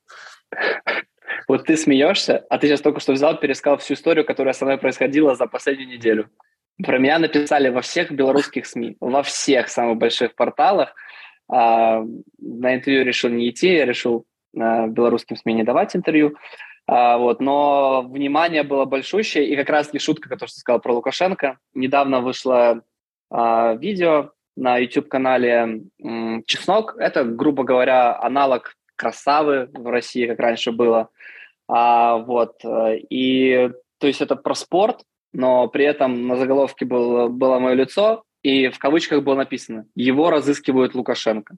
Вот ты смеешься, а ты сейчас только что взял, пересказал всю историю, которая со мной происходила за последнюю неделю. Про меня написали во всех белорусских СМИ, во всех самых больших порталах. А, на интервью решил не идти, я решил а, белорусским СМИ не давать интервью. А, вот, но внимание было большущее, и как раз таки шутка, которую ты сказал про Лукашенко. Недавно вышло а, видео на YouTube-канале «Чеснок». Это, грубо говоря, аналог красавы в России, как раньше было. А, вот, э, и то есть это про спорт, но при этом на заголовке был, было мое лицо, и в кавычках было написано «Его разыскивают Лукашенко».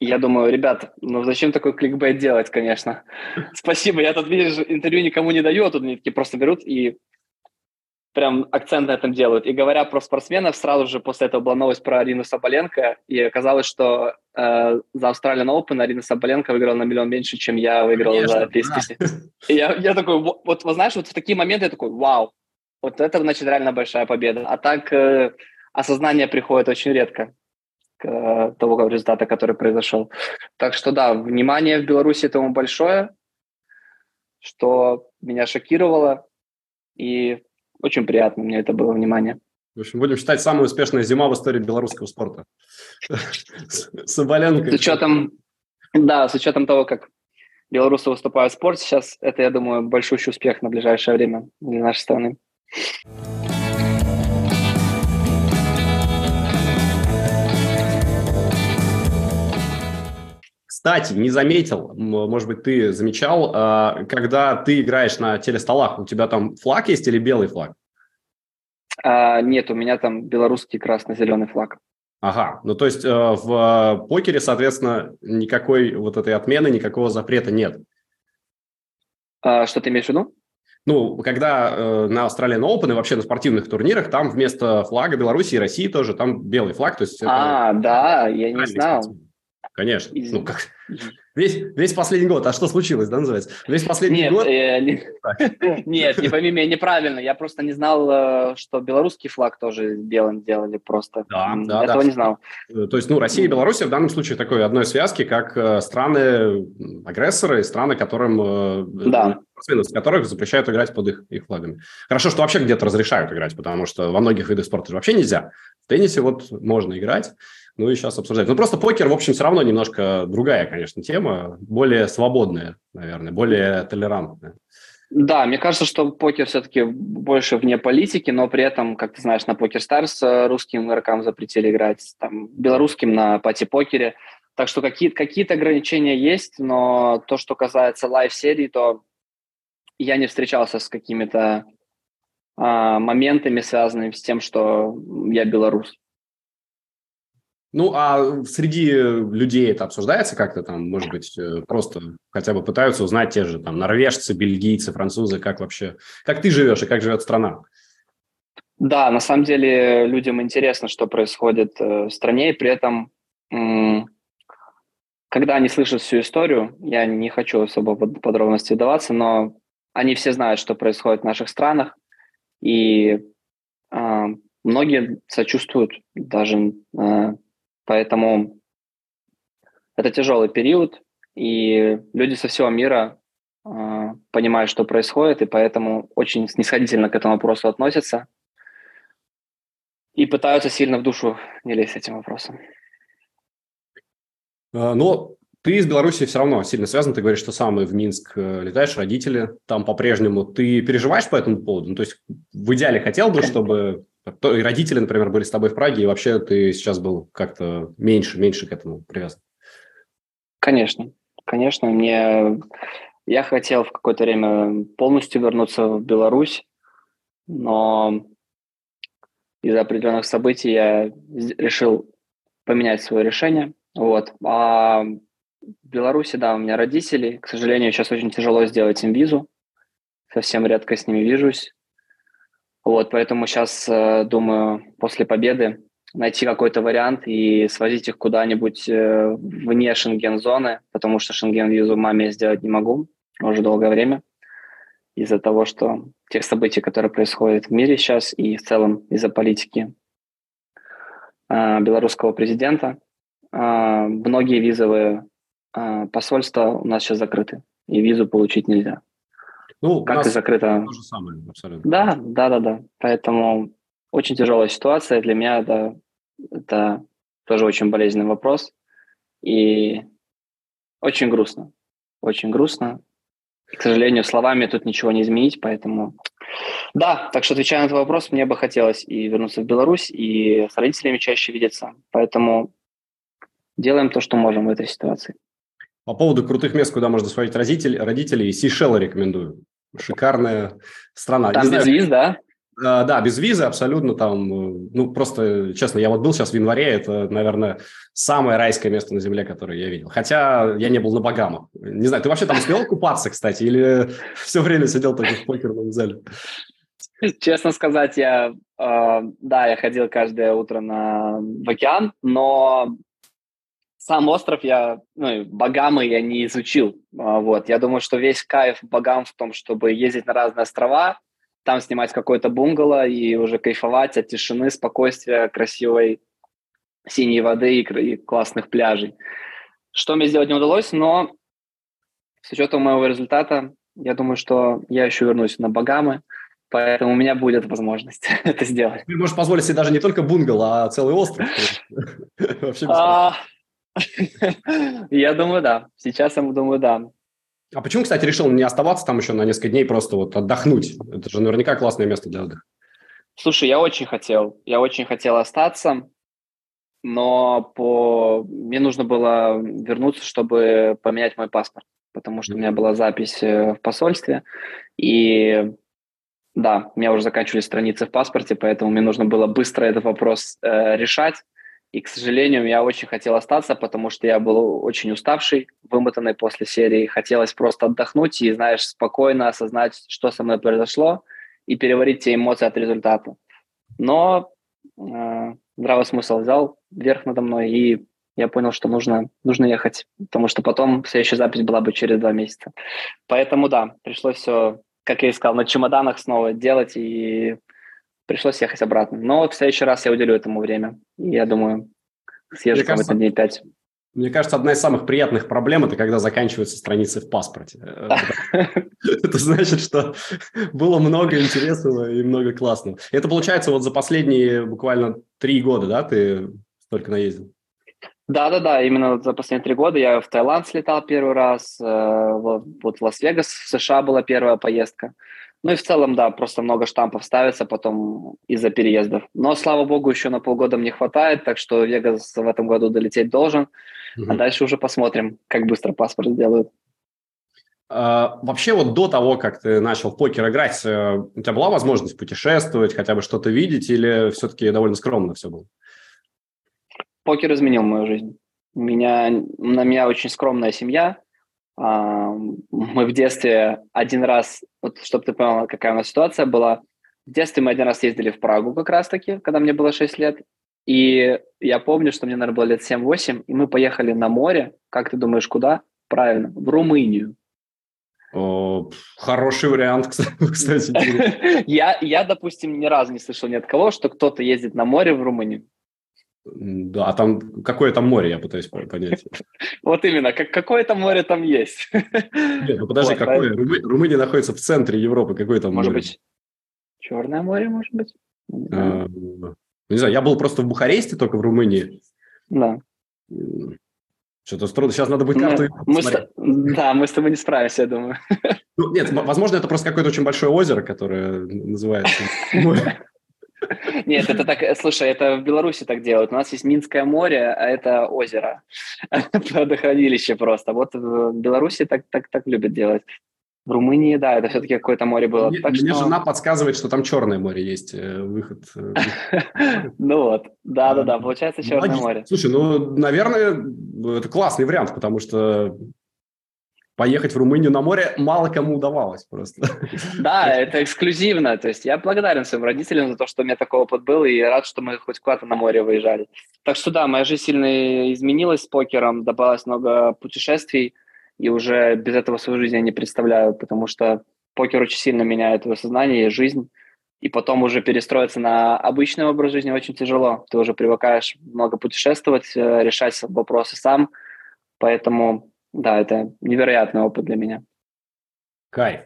я думаю, ребят, ну зачем такой кликбейт делать, конечно. Спасибо, я тут, видишь, интервью никому не даю, а тут они такие просто берут и прям акцент на этом делают. И говоря про спортсменов, сразу же после этого была новость про Арину Соболенко, и оказалось, что э, за Australian Open Арина Соболенко выиграла на миллион меньше, чем я выиграл Конечно, за Пискиси. Да. И я, я такой, вот, вот, знаешь, вот в такие моменты я такой, вау, вот это, значит, реально большая победа. А так э, осознание приходит очень редко к э, того результата, который произошел. Так что да, внимание в Беларуси этому большое, что меня шокировало, и очень приятно мне это было внимание. В общем, будем считать самая успешная зима в истории белорусского спорта. Соболенко. С учетом, да, с учетом того, как белорусы выступают в спорте, сейчас это, я думаю, большущий успех на ближайшее время для нашей страны. Кстати, не заметил, может быть, ты замечал, а, когда ты играешь на телестолах, у тебя там флаг есть или белый флаг? А, нет, у меня там белорусский красно-зеленый флаг. Ага, ну то есть э, в покере, соответственно, никакой вот этой отмены, никакого запрета нет. А, что ты имеешь в виду? Ну, когда э, на Australian Open и вообще на спортивных турнирах, там вместо флага Беларуси и России тоже там белый флаг. То есть а, да, я не знал. Спортсмен. Конечно. Из... Ну, как... Весь, весь последний год. А что случилось, да, называется? Весь последний Нет, год? Э, не... Нет, не пойми меня неправильно. Я просто не знал, э, что белорусский флаг тоже белым делали просто. Да, да, Этого да. не знал. Э, то есть, ну, Россия и Беларусь в данном случае такой одной связки, как э, страны-агрессоры и страны, которым... Да. С которых запрещают играть под их, их флагами. Хорошо, что вообще где-то разрешают играть, потому что во многих видах спорта же вообще нельзя. В теннисе вот можно играть ну и сейчас обсуждать. Ну, просто покер, в общем, все равно немножко другая, конечно, тема, более свободная, наверное, более толерантная. Да, мне кажется, что покер все-таки больше вне политики, но при этом, как ты знаешь, на PokerStars русским игрокам запретили играть, там, белорусским на partypoker'е. Так что какие- какие-то ограничения есть, но то, что касается лайв-серий, то я не встречался с какими-то а, моментами, связанными с тем, что я белорус. Ну, а среди людей это обсуждается как-то там, может быть, э, просто хотя бы пытаются узнать те же там норвежцы, бельгийцы, французы, как вообще, как ты живешь и как живет страна? Да, на самом деле людям интересно, что происходит э, в стране, и при этом, когда они слышат всю историю, я не хочу особо в подробности вдаваться, но они все знают, что происходит в наших странах, и э, многие сочувствуют даже Поэтому это тяжелый период, и люди со всего мира э, понимают, что происходит, и поэтому очень снисходительно к этому вопросу относятся и пытаются сильно в душу не лезть с этим вопросом. А, но ты из Беларуси все равно сильно связан. Ты говоришь, что сам в Минск э, летаешь, родители там по-прежнему. Ты переживаешь по этому поводу? Ну, то есть в идеале хотел бы, чтобы и родители, например, были с тобой в Праге, и вообще ты сейчас был как-то меньше, меньше к этому привязан. Конечно, конечно. Мне я хотел в какое-то время полностью вернуться в Беларусь, но из-за определенных событий я решил поменять свое решение. Вот. А в Беларуси, да, у меня родители. К сожалению, сейчас очень тяжело сделать им визу. совсем редко с ними вижусь. Вот, поэтому сейчас э, думаю, после победы найти какой-то вариант и свозить их куда-нибудь э, вне шенген-зоны, потому что шенген-визу маме сделать не могу уже долгое время из-за того, что тех событий, которые происходят в мире сейчас и в целом из-за политики э, белорусского президента, многие визовые посольства у нас сейчас закрыты, и визу получить нельзя. Ну, как и закрыто. То же самое, абсолютно. Да, да, да, да. Поэтому очень тяжелая ситуация. Для меня это, это тоже очень болезненный вопрос. И очень грустно. Очень грустно. И, к сожалению, словами тут ничего не изменить, поэтому... Да, так что, отвечая на этот вопрос, мне бы хотелось и вернуться в Беларусь, и с родителями чаще видеться. Поэтому делаем то, что можем в этой ситуации. По поводу крутых мест, куда можно сводить родителей, родителей Сейшелы рекомендую шикарная страна. Там без виз, да? Uh, да, без визы абсолютно там, ну просто, честно, я вот был сейчас в январе, это, наверное, самое райское место на земле, которое я видел. Хотя я не был на Багамах. Не знаю, ты вообще там успел купаться, кстати, или все время сидел только в покерном зале? Честно сказать, я, э, да, я ходил каждое утро на в океан, но сам остров я, ну, Багамы я не изучил. А, вот, я думаю, что весь кайф Багам в том, чтобы ездить на разные острова, там снимать какой-то бунгало и уже кайфовать от тишины, спокойствия, красивой синей воды и, и классных пляжей. Что мне сделать не удалось, но с учетом моего результата, я думаю, что я еще вернусь на Багамы, поэтому у меня будет возможность это сделать. Ты можешь позволить себе даже не только бунгало, а целый остров. Вообще я думаю, да. Сейчас я думаю, да. А почему, кстати, решил не оставаться там еще на несколько дней, просто вот отдохнуть? Это же наверняка классное место для отдыха. Слушай, я очень хотел. Я очень хотел остаться, но по... мне нужно было вернуться, чтобы поменять мой паспорт, потому что у меня была запись э, в посольстве, и да, у меня уже заканчивались страницы в паспорте, поэтому мне нужно было быстро этот вопрос э, решать. И, к сожалению, я очень хотел остаться, потому что я был очень уставший, вымотанный после серии. Хотелось просто отдохнуть и, знаешь, спокойно осознать, что со мной произошло, и переварить те эмоции от результата. Но э, здравый смысл взял верх надо мной, и я понял, что нужно, нужно ехать, потому что потом следующая запись была бы через два месяца. Поэтому, да, пришлось все, как я и сказал, на чемоданах снова делать, и пришлось ехать обратно. Но в следующий раз я уделю этому время. И я думаю, съезжу там это дней пять. Мне кажется, одна из самых приятных проблем – это когда заканчиваются страницы в паспорте. Это значит, что было много интересного и много классного. Это получается вот за последние буквально три года, да, ты столько наездил? Да-да-да, именно за последние три года я в Таиланд слетал первый раз, э, вот в Лас-Вегас, в США была первая поездка. Ну и в целом, да, просто много штампов ставится потом из-за переездов. Но, слава богу, еще на полгода мне хватает, так что Вегас в этом году долететь должен. Угу. А дальше уже посмотрим, как быстро паспорт сделают. А, вообще вот до того, как ты начал в покер играть, э, у тебя была возможность путешествовать, хотя бы что-то видеть, или все-таки довольно скромно все было? Покер изменил мою жизнь. У меня, на меня очень скромная семья, мы в детстве один раз, вот чтобы ты понял, какая у нас ситуация была, в детстве мы один раз ездили в Прагу как раз-таки, когда мне было 6 лет, и я помню, что мне, наверное, было лет 7-8, и мы поехали на море, как ты думаешь, куда? Правильно, в Румынию. О, хороший вариант, кстати. я, я, допустим, ни разу не слышал ни от кого, что кто-то ездит на море в Румынию. Да, а там какое там море, я пытаюсь понять. Вот именно, как, какое там море там есть. Нет, ну подожди, какое? Румыния находится в центре Европы, какое там море? Может быть, Черное море, может быть? А, не знаю, я был просто в Бухаресте, только в Румынии. Да. Что-то трудно. Сейчас надо будет карту мы с... Да, мы с тобой не справимся, я думаю. Ну, нет, возможно, это просто какое-то очень большое озеро, которое называется нет, это так, слушай, это в Беларуси так делают. У нас есть Минское море, а это озеро, водохранилище просто. Вот в Беларуси так, так, так любят делать. В Румынии, да, это все-таки какое-то море было. Мне, так мне что... жена подсказывает, что там Черное море есть э, выход. Э, ну вот, да-да-да, получается Черное море. Слушай, ну, наверное, это классный вариант, потому что поехать в Румынию на море мало кому удавалось просто. Да, это эксклюзивно. То есть я благодарен своим родителям за то, что у меня такой опыт был, и рад, что мы хоть куда-то на море выезжали. Так что да, моя жизнь сильно изменилась с покером, добавилось много путешествий, и уже без этого свою жизнь я не представляю, потому что покер очень сильно меняет твое сознание и жизнь, и потом уже перестроиться на обычный образ жизни очень тяжело. Ты уже привыкаешь много путешествовать, э, решать вопросы сам, поэтому да, это невероятный опыт для меня. Кайф.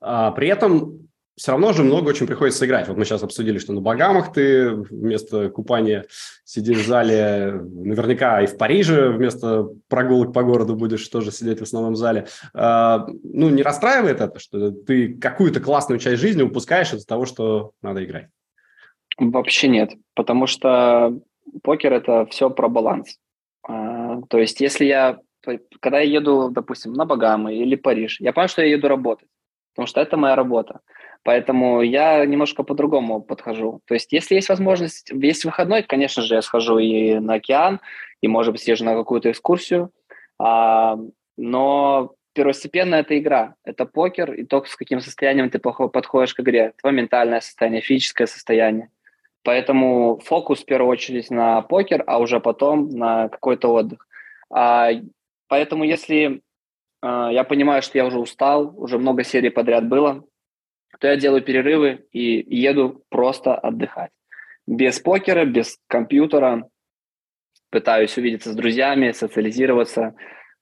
А, при этом все равно же много очень приходится играть. Вот мы сейчас обсудили, что на Багамах ты вместо купания сидишь в зале, наверняка и в Париже вместо прогулок по городу будешь тоже сидеть в основном зале. А, ну, не расстраивает это, что ты какую-то классную часть жизни упускаешь из-за того, что надо играть? Вообще нет, потому что покер – это все про баланс. А, то есть если я когда я еду, допустим, на Багамы или Париж, я понимаю, что я еду работать, потому что это моя работа. Поэтому я немножко по-другому подхожу. То есть, если есть возможность, есть выходной, конечно же, я схожу и на океан, и, может быть, съезжу на какую-то экскурсию. А, но первостепенно это игра, это покер, и то, с каким состоянием ты подходишь к игре. Твое ментальное состояние, физическое состояние. Поэтому фокус в первую очередь на покер, а уже потом на какой-то отдых. А Поэтому если э, я понимаю, что я уже устал, уже много серий подряд было, то я делаю перерывы и еду просто отдыхать. Без покера, без компьютера, пытаюсь увидеться с друзьями, социализироваться.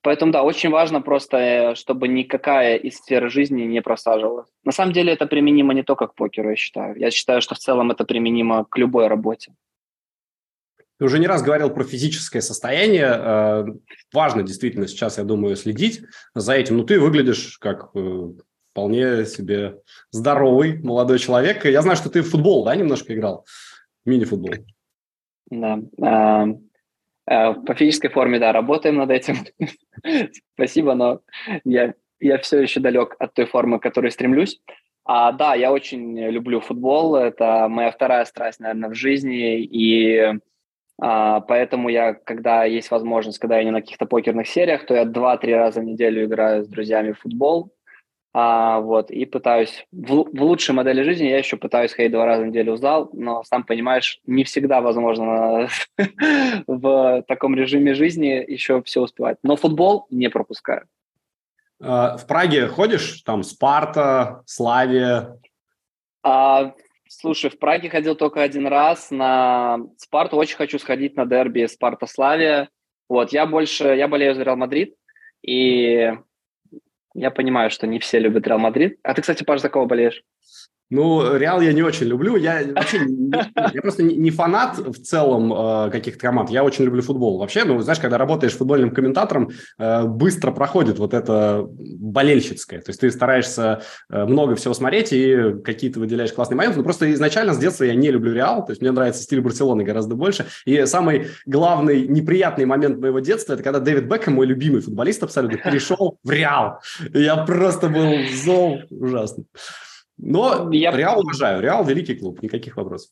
Поэтому, да, очень важно просто, э, чтобы никакая из сфер жизни не просаживалась. На самом деле это применимо не только к покеру, я считаю. Я считаю, что в целом это применимо к любой работе. Ты уже не раз говорил про физическое состояние. Э, важно действительно сейчас, я думаю, следить за этим. Ну, ты выглядишь как э, вполне себе здоровый молодой человек. Я знаю, что ты в футбол, да, немножко играл? Мини-футбол. Да. А, а, по физической форме, да, работаем над этим. Спасибо, но я, я все еще далек от той формы, к которой стремлюсь. А, да, я очень люблю футбол. Это моя вторая страсть, наверное, в жизни. И поэтому я, когда есть возможность, когда я не на каких-то покерных сериях, то я два-три раза в неделю играю с друзьями в футбол. А, вот, и пытаюсь, в, в лучшей модели жизни я еще пытаюсь ходить два раза в неделю в зал, но, сам понимаешь, не всегда возможно в таком режиме жизни еще все успевать. Но футбол не пропускаю. А, в Праге ходишь? Там Спарта, Славия? А, Слушай, в Праге ходил только один раз на Спарту. Очень хочу сходить на дерби Спарта-Славия. Вот, я больше, я болею за Реал Мадрид, и я понимаю, что не все любят Реал Мадрид. А ты, кстати, Паш, за кого болеешь? Ну, Реал я не очень люблю. Я вообще я просто не фанат в целом э, каких-то команд. Я очень люблю футбол. Вообще, ну, знаешь, когда работаешь футбольным комментатором, э, быстро проходит вот это болельщицкое. То есть ты стараешься э, много всего смотреть и какие-то выделяешь классные моменты. Но просто изначально с детства я не люблю Реал. То есть мне нравится стиль Барселоны гораздо больше. И самый главный неприятный момент моего детства – это когда Дэвид Бекхэм, мой любимый футболист абсолютно, перешел в Реал. Я просто был зол ужасно. Но я... Реал уважаю. Реал – великий клуб, никаких вопросов.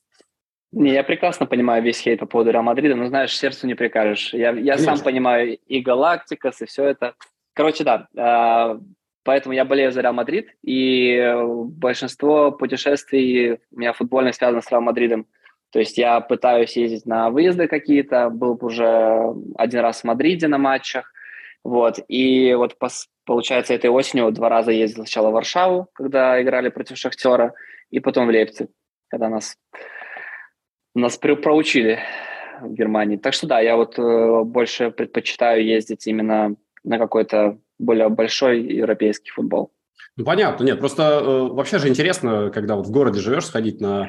Не, я прекрасно понимаю весь хейт по поводу Реал Мадрида, но, знаешь, сердцу не прикажешь. Я, я сам понимаю и Galácticos, и все это. Короче, да, э, поэтому я болею за Реал Мадрид, и большинство путешествий у меня футбольно связано с Реал Мадридом. То есть я пытаюсь ездить на выезды какие-то, был уже один раз в Мадриде на матчах, вот, и вот Получается, этой осенью два раза ездил сначала в Варшаву, когда играли против Шахтера, и потом в Лейпциг, когда нас, нас проучили в Германии. Так что да, я вот э, больше предпочитаю ездить именно на какой-то более большой европейский футбол. Ну, понятно, нет, просто э, вообще же интересно, когда вот в городе живешь, сходить на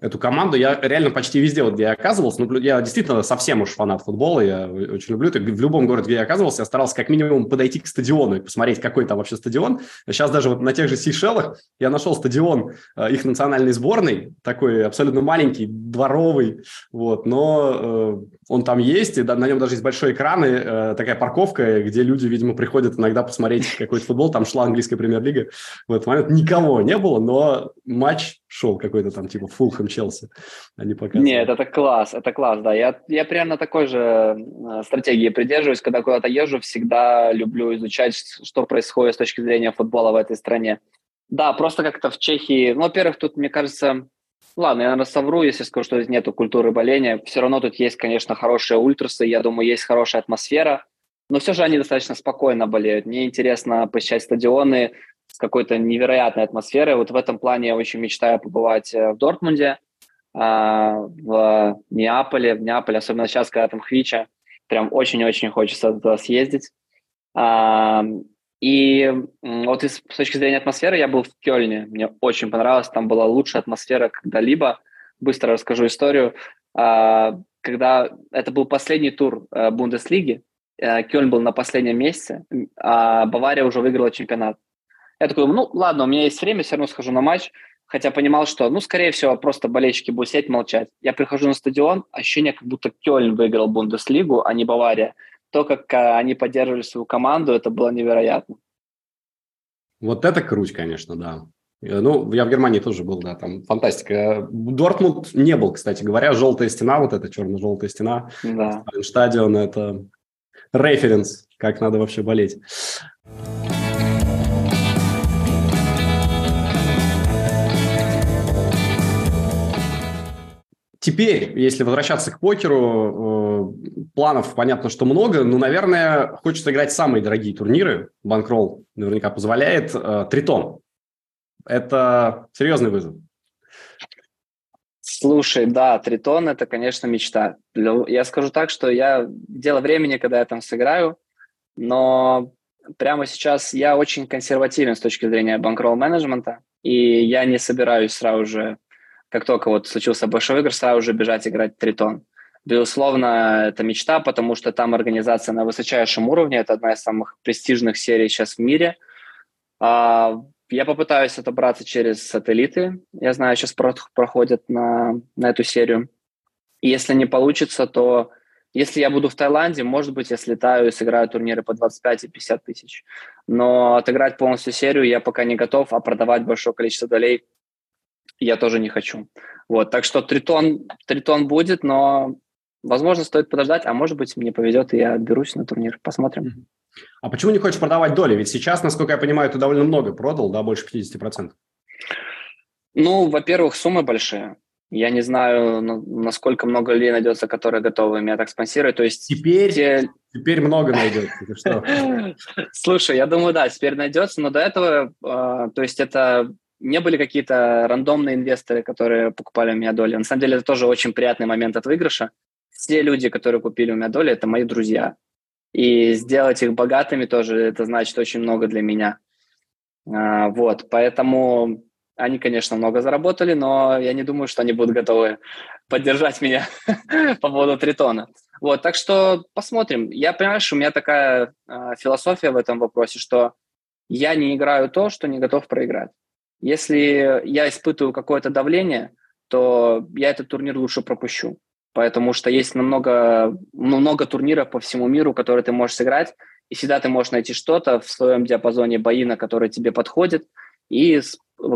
эту команду. Я реально почти везде, вот, где я оказывался, ну, я действительно совсем уж фанат футбола, я очень люблю это. В любом городе, где я оказывался, я старался как минимум подойти к стадиону и посмотреть, какой там вообще стадион. Сейчас даже вот на тех же Сейшелах я нашел стадион э, их национальной сборной, такой абсолютно маленький, дворовый, вот, но э, он там есть, и на нем даже есть большой экран, и э, такая парковка, где люди, видимо, приходят иногда посмотреть какой-то футбол, там шла английская премьер-лига. В этот момент никого не было, но матч шел какой-то там типа full духом Челси они показывают. Нет, это класс, это класс, да. Я, я примерно такой же э, стратегии придерживаюсь, когда куда-то езжу, всегда люблю изучать, что происходит с точки зрения футбола в этой стране. Да, просто как-то в Чехии, ну, во-первых, тут, мне кажется, ладно, я, наверное, совру, если скажу, что здесь нету культуры боления. Все равно тут есть, конечно, хорошие ультрасы, я думаю, есть хорошая атмосфера, но все же они достаточно спокойно болеют. Мне интересно посещать стадионы, с какой-то невероятной атмосферой. Вот в этом плане я очень мечтаю побывать э, в Дортмунде, а, в Неаполе, в Неаполе, особенно сейчас, когда там Хвича, прям очень-очень хочется туда съездить. И вот с точки зрения атмосферы я был в Кёльне, мне очень понравилось, там была лучшая атмосфера когда-либо. Быстро расскажу историю. А, когда это был последний тур э, Бундеслиги, э, Кёльн был на последнем месте, а Бавария уже выиграла чемпионат. Я такой, ну ладно, у меня есть время, все равно схожу на матч, хотя понимал, что, ну, скорее всего, просто болельщики будут сидеть, молчать. Я прихожу на стадион, ощущение, как будто Кёльн выиграл Бундеслигу, а не Бавария. То, как а, они поддерживали свою команду, это было невероятно. Вот это круть, конечно, да. Э, ну, я в Германии тоже был, да, там фантастика. Дортмунд не был, кстати говоря, желтая стена, вот эта черно-желтая стена, да. стадион, это референс, как надо вообще болеть. Теперь, если возвращаться к покеру, э, планов понятно, что много, но, наверное, хочется играть самые дорогие турниры. Банкролл наверняка позволяет. Э, Тритон. Это серьезный вызов. Слушай, да, Тритон – это, конечно, мечта. Я скажу так, что я дело времени, когда я там сыграю, но прямо сейчас я очень консервативен с точки зрения банкролл-менеджмента, и я не собираюсь сразу же как только вот случился большой игр, сразу же бежать играть тритон. Безусловно, это мечта, потому что там организация на высочайшем уровне. Это одна из самых престижных серий сейчас в мире. А, я попытаюсь отобраться через сателлиты. Я знаю, сейчас проходят на, на эту серию. Если не получится, то если я буду в Таиланде, может быть, я слетаю и сыграю турниры по 25 и 50 тысяч. Но отыграть полностью серию я пока не готов, а продавать большое количество долей я тоже не хочу. Вот, так что тритон, тритон будет, но, возможно, стоит подождать, а может быть, мне повезет, и я отберусь на турнир. Посмотрим. А почему не хочешь продавать доли? Ведь сейчас, насколько я понимаю, ты довольно много продал, да, больше 50%. Ну, во-первых, суммы большие. Я не знаю, насколько много людей найдется, которые готовы меня так спонсировать. То есть теперь, те... теперь много найдется. Слушай, я думаю, да, теперь найдется, но до этого, а, то есть это не были какие-то рандомные инвесторы, которые покупали у меня доли. На самом деле это тоже очень приятный момент от выигрыша. Все люди, которые купили у меня доли, это мои друзья. И сделать их богатыми тоже, это значит очень много для меня. А, вот, поэтому они, конечно, много заработали, но я не думаю, что они будут готовы поддержать меня по поводу тритона. Вот, так что посмотрим. Я понимаю, что у меня такая э, философия в этом вопросе, что я не играю то, что не готов проиграть. Если я испытываю какое-то давление, то я этот турнир лучше пропущу, потому что есть намного, много турниров по всему миру, которые ты можешь сыграть, и всегда ты можешь найти что-то в своем диапазоне бои, на который тебе подходит, и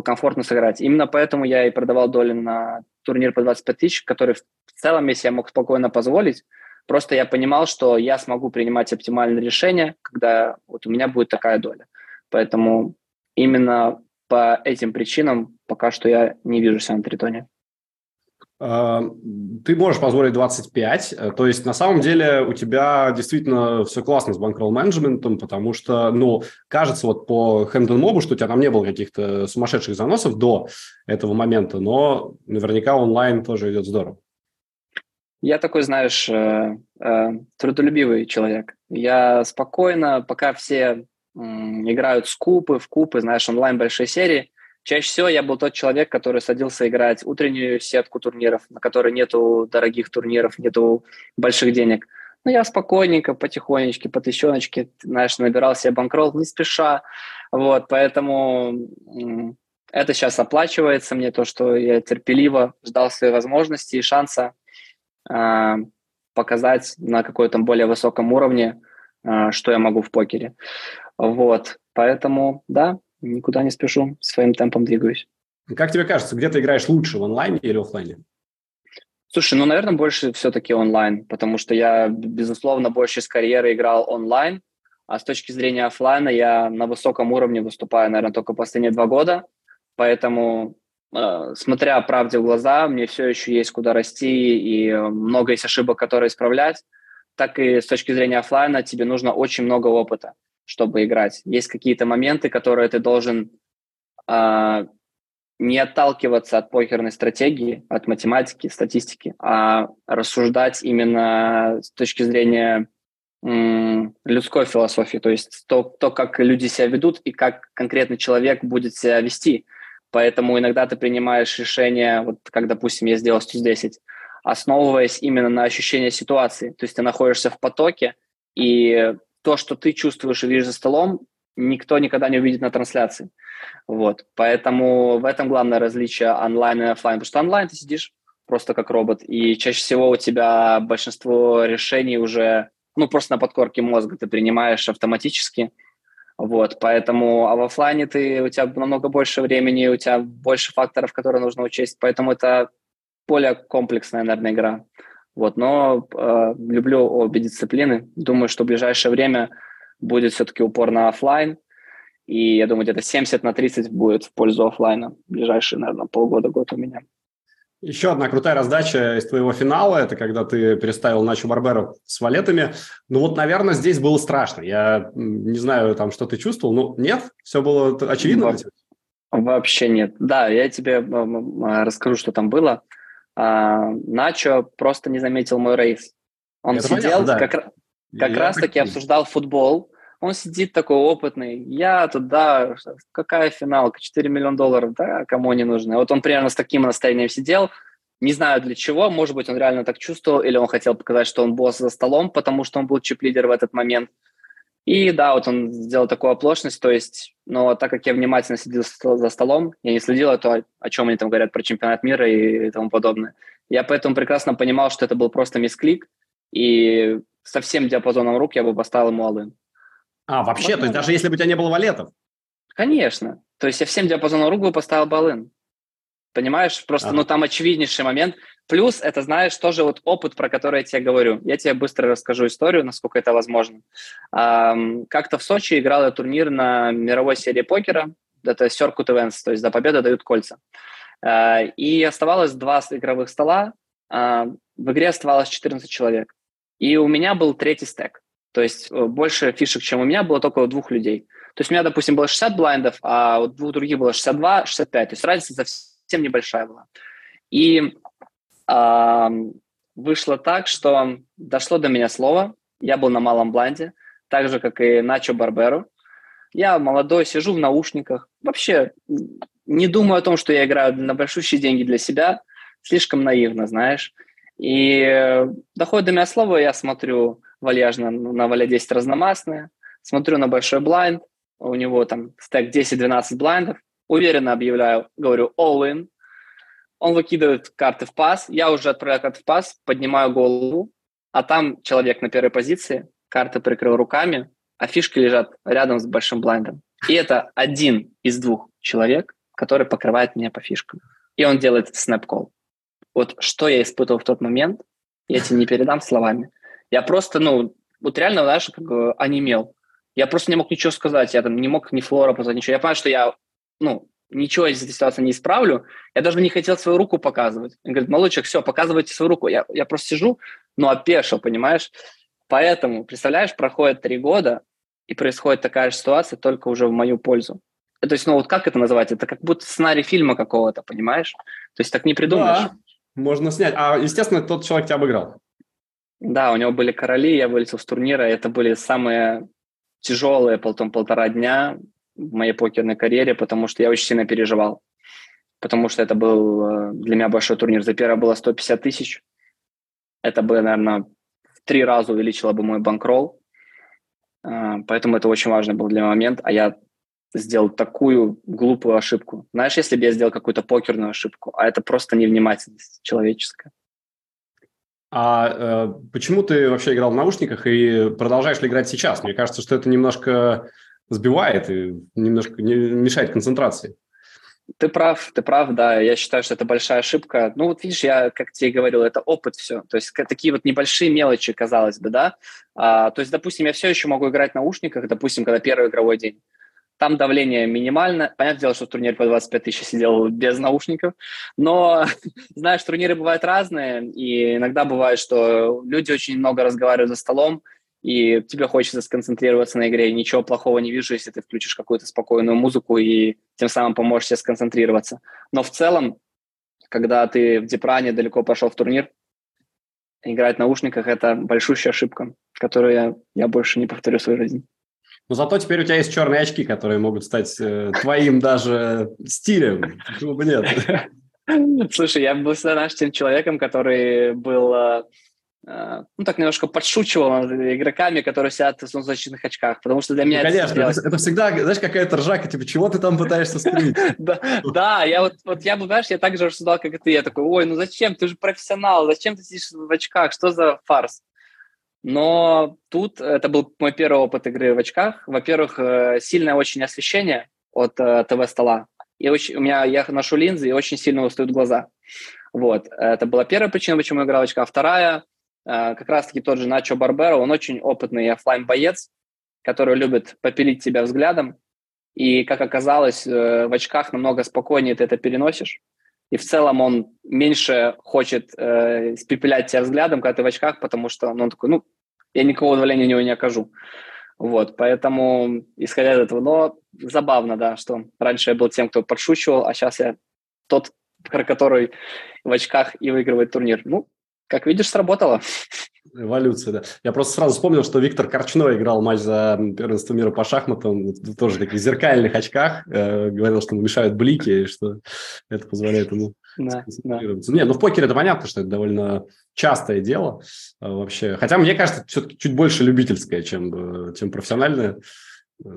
комфортно сыграть. Именно поэтому я и продавал доли на турнир по 25 тысяч, который в целом, если я мог спокойно позволить, просто я понимал, что я смогу принимать оптимальные решения, когда вот у меня будет такая доля. Поэтому именно по этим причинам пока что я не вижу себя на Тритоне. А, ты можешь позволить 25, э, то есть на самом деле у тебя действительно все классно с банкролл-менеджментом, потому что, ну, кажется вот по Хэмптон Мобу, что у тебя там не было каких-то сумасшедших заносов до этого момента, но наверняка онлайн тоже идет здорово. Я такой, знаешь, э, э, трудолюбивый человек. Я спокойно, пока все играют с купы, в купы, знаешь, онлайн большие серии. Чаще всего я был тот человек, который садился играть утреннюю сетку турниров, на которой нету дорогих турниров, нету больших денег. Но я спокойненько, потихонечку, по тысячоночке, знаешь, набирал себе банкролл не спеша. Вот, поэтому это сейчас оплачивается мне, то, что я терпеливо ждал своей возможности и шанса э, показать на какой-то более высоком уровне, э, что я могу в покере. Вот, поэтому, да, никуда не спешу, своим темпом двигаюсь. Как тебе кажется, где ты играешь лучше, в онлайне или офлайне? Слушай, ну, наверное, больше все-таки онлайн, потому что я, безусловно, больше с карьеры играл онлайн, а с точки зрения офлайна я на высоком уровне выступаю, наверное, только последние два года, поэтому, э, смотря правде в глаза, мне все еще есть куда расти и много есть ошибок, которые исправлять, так и с точки зрения офлайна тебе нужно очень много опыта, чтобы играть. Есть какие-то моменты, которые ты должен э, не отталкиваться от покерной стратегии, от математики, статистики, а рассуждать именно с точки зрения людской философии, то есть то, то, как люди себя ведут и как конкретный человек будет себя вести. Поэтому иногда ты принимаешь решение, вот как, допустим, я сделал 110, основываясь именно на ощущении ситуации. То есть ты находишься в потоке, и то, что ты чувствуешь и видишь за столом, никто никогда не увидит на трансляции. Вот. Поэтому в этом главное различие онлайн и офлайн. Потому что онлайн ты сидишь просто как робот, и чаще всего у тебя большинство решений уже, ну, просто на подкорке мозга ты принимаешь автоматически. Вот, поэтому, а в офлайне ты, у тебя намного больше времени, у тебя больше факторов, которые нужно учесть, поэтому это более комплексная, наверное, игра. Вот, но э, люблю обе дисциплины. Думаю, что в ближайшее время будет все-таки упор на офлайн. И я думаю, где-то 70 на 30 будет в пользу офлайна ближайшие, наверное, полгода-год у меня. Еще одна крутая раздача из твоего финала, это когда ты переставил Начо Барберов с валетами. Ну вот, наверное, здесь было страшно. Я не знаю, там, что ты чувствовал, но нет? Все было очевидно? Во- вообще нет. Да, я тебе расскажу, что там было. А, Начо просто не заметил мой рейс. Он это сидел, понятно, да. как, как раз-таки обсуждал футбол, он сидит такой опытный, я туда, какая финалка, 4 миллиона долларов, да, кому они нужны. Вот он примерно с таким настроением сидел, не знаю для чего, может быть, он реально так чувствовал, или он хотел показать, что он босс за столом, потому что он был чип-лидер в этот момент. И да, вот он сделал такую оплошность, то есть, но так как я внимательно сидел за столом, я не следил, а то, о чем они там говорят про чемпионат мира и тому подобное. Я поэтому прекрасно понимал, что это был просто мисклик, и со всем диапазоном рук я бы поставил ему алын. А, вообще, Возможно. то есть даже если бы у тебя не было валетов? Конечно. То есть я всем диапазоном рук бы поставил балын. Понимаешь? Просто, ага. ну, там очевиднейший момент. Плюс, это, знаешь, тоже вот опыт, про который я тебе говорю. Я тебе быстро расскажу историю, насколько это возможно. Как-то в Сочи играл я турнир на мировой серии покера. Это Circuit Events, то есть за победу дают кольца. А, и оставалось два игровых стола. А, в игре оставалось 14 человек. И у меня был третий стек. То есть э, больше фишек, чем у меня, было только у двух людей. То есть у меня, допустим, было 60 блайндов, а у двух других было 62, 65. То есть разница совсем небольшая была. И э, вышло так, что дошло до меня слово. Я был на малом блайнде, так же, как и Начо Барберу. Я молодой, сижу в наушниках. Вообще не думаю о том, что я играю на большущие деньги для себя. Слишком наивно, знаешь. И э, доходит до меня слово, я смотрю вальяжно на вале 10 разномастные, смотрю на большой блайнд, у него там стек 10-12 блайндов, уверенно объявляю, говорю all in, он выкидывает карты в пас, я уже отправляю карты в пас, поднимаю голову, а там человек на первой позиции, карты прикрыл руками, а фишки лежат рядом с большим блайндом. И это один из двух человек, который покрывает меня по фишкам. И он делает снэп-колл. Вот что я испытывал в тот момент, я тебе не передам словами. Я просто, ну, вот реально, знаешь, как бы онемел. Я просто не мог ничего сказать, я там не мог ни флора позвать, ничего. Я понимаю, что я, ну, ничего из этой ситуации не исправлю. Я даже не хотел свою руку показывать. Он говорит, молодчик, все, показывайте свою руку. Я, я просто сижу, ну, опешил, понимаешь? Поэтому, представляешь, проходит три года, и происходит такая же ситуация, только уже в мою пользу. То есть, ну, вот как это называть? Это как будто сценарий фильма какого-то, понимаешь? То есть так не придумаешь. Да, можно снять. А, естественно, тот человек тебя обыграл. Да, у него были короли, я вылетел с турнира. Это были самые тяжелые потом полтора дня в моей покерной карьере, потому что я очень сильно переживал. Потому что это был э, для меня большой турнир. За первое было 150 тысяч. Это бы, наверное, в три раза увеличило бы мой банкролл. Э, поэтому это очень важный был для меня момент. А я сделал такую глупую ошибку. Знаешь, если бы я сделал какую-то покерную ошибку, а это просто невнимательность человеческая. А э, почему ты вообще играл в наушниках и продолжаешь ли играть сейчас? Мне кажется, что это немножко сбивает и немножко не, мешает концентрации. Ты прав, ты прав, да. Я считаю, что это большая ошибка. Ну, вот видишь, я, как тебе говорил, это опыт все. То есть такие вот небольшие мелочи, казалось бы, да. А, то есть, допустим, я все еще могу играть в наушниках, допустим, когда первый игровой день. Там давление минимально. Понятное дело, что в турнире по 25 тысяч сидел без наушников. Но, знаешь, турниры бывают разные. И иногда бывает, что люди очень много разговаривают за столом, и тебе хочется сконцентрироваться на игре. Ничего плохого не вижу, если ты включишь какую-то спокойную музыку и тем самым поможешь себе сконцентрироваться. Но в целом, когда ты в Дипране далеко пошел в турнир, играть в наушниках – это большущая ошибка, которую я, я больше не повторю в своей жизни. Но зато теперь у тебя есть черные очки, которые могут стать э, твоим даже стилем. Почему бы нет? Слушай, я был всегда, знаешь, тем человеком, который был Э, ну, так немножко подшучивал над игроками, которые сидят в солнцезащитных очках, потому что для меня... Ну, конечно, это, это, всегда, знаешь, какая-то ржака, типа, чего ты там пытаешься скрыть? Да, я вот, вот я бы, знаешь, я так же рассуждал, как и ты, я такой, ой, ну зачем, ты же профессионал, зачем ты сидишь в очках, что за фарс? Но тут это был мой первый опыт игры в очках. Во-первых, э, сильное очень освещение от э, ТВ-стола. И очень, у меня, я ношу линзы, и очень сильно устают глаза. Вот. Это была первая причина, почему я играл в очках. Вторая, Э, как раз-таки тот же Начо Барберо, он очень опытный офлайн боец который любит попилить тебя взглядом, и, как оказалось, э, в очках намного спокойнее ты это переносишь, и в целом он меньше хочет э, спепелять тебя взглядом, когда ты в очках, потому что ну, он такой, ну, я никакого удовления у него не окажу. Вот, поэтому, исходя из этого, но забавно, да, что раньше я был тем, кто подшучивал, а сейчас я тот, который в очках и выигрывает турнир. Ну, как видишь, сработало. Эволюция, да. Я просто сразу вспомнил, что Виктор Корчной играл матч за первенство мира по шахматам, тоже в таких зеркальных очках, э, говорил, что ему мешают блики, и что это позволяет ему да, да. Не, ну в покере это понятно, что это довольно частое дело э, вообще. Хотя мне кажется, все-таки чуть больше любительское, чем, э, чем профессиональное. Э,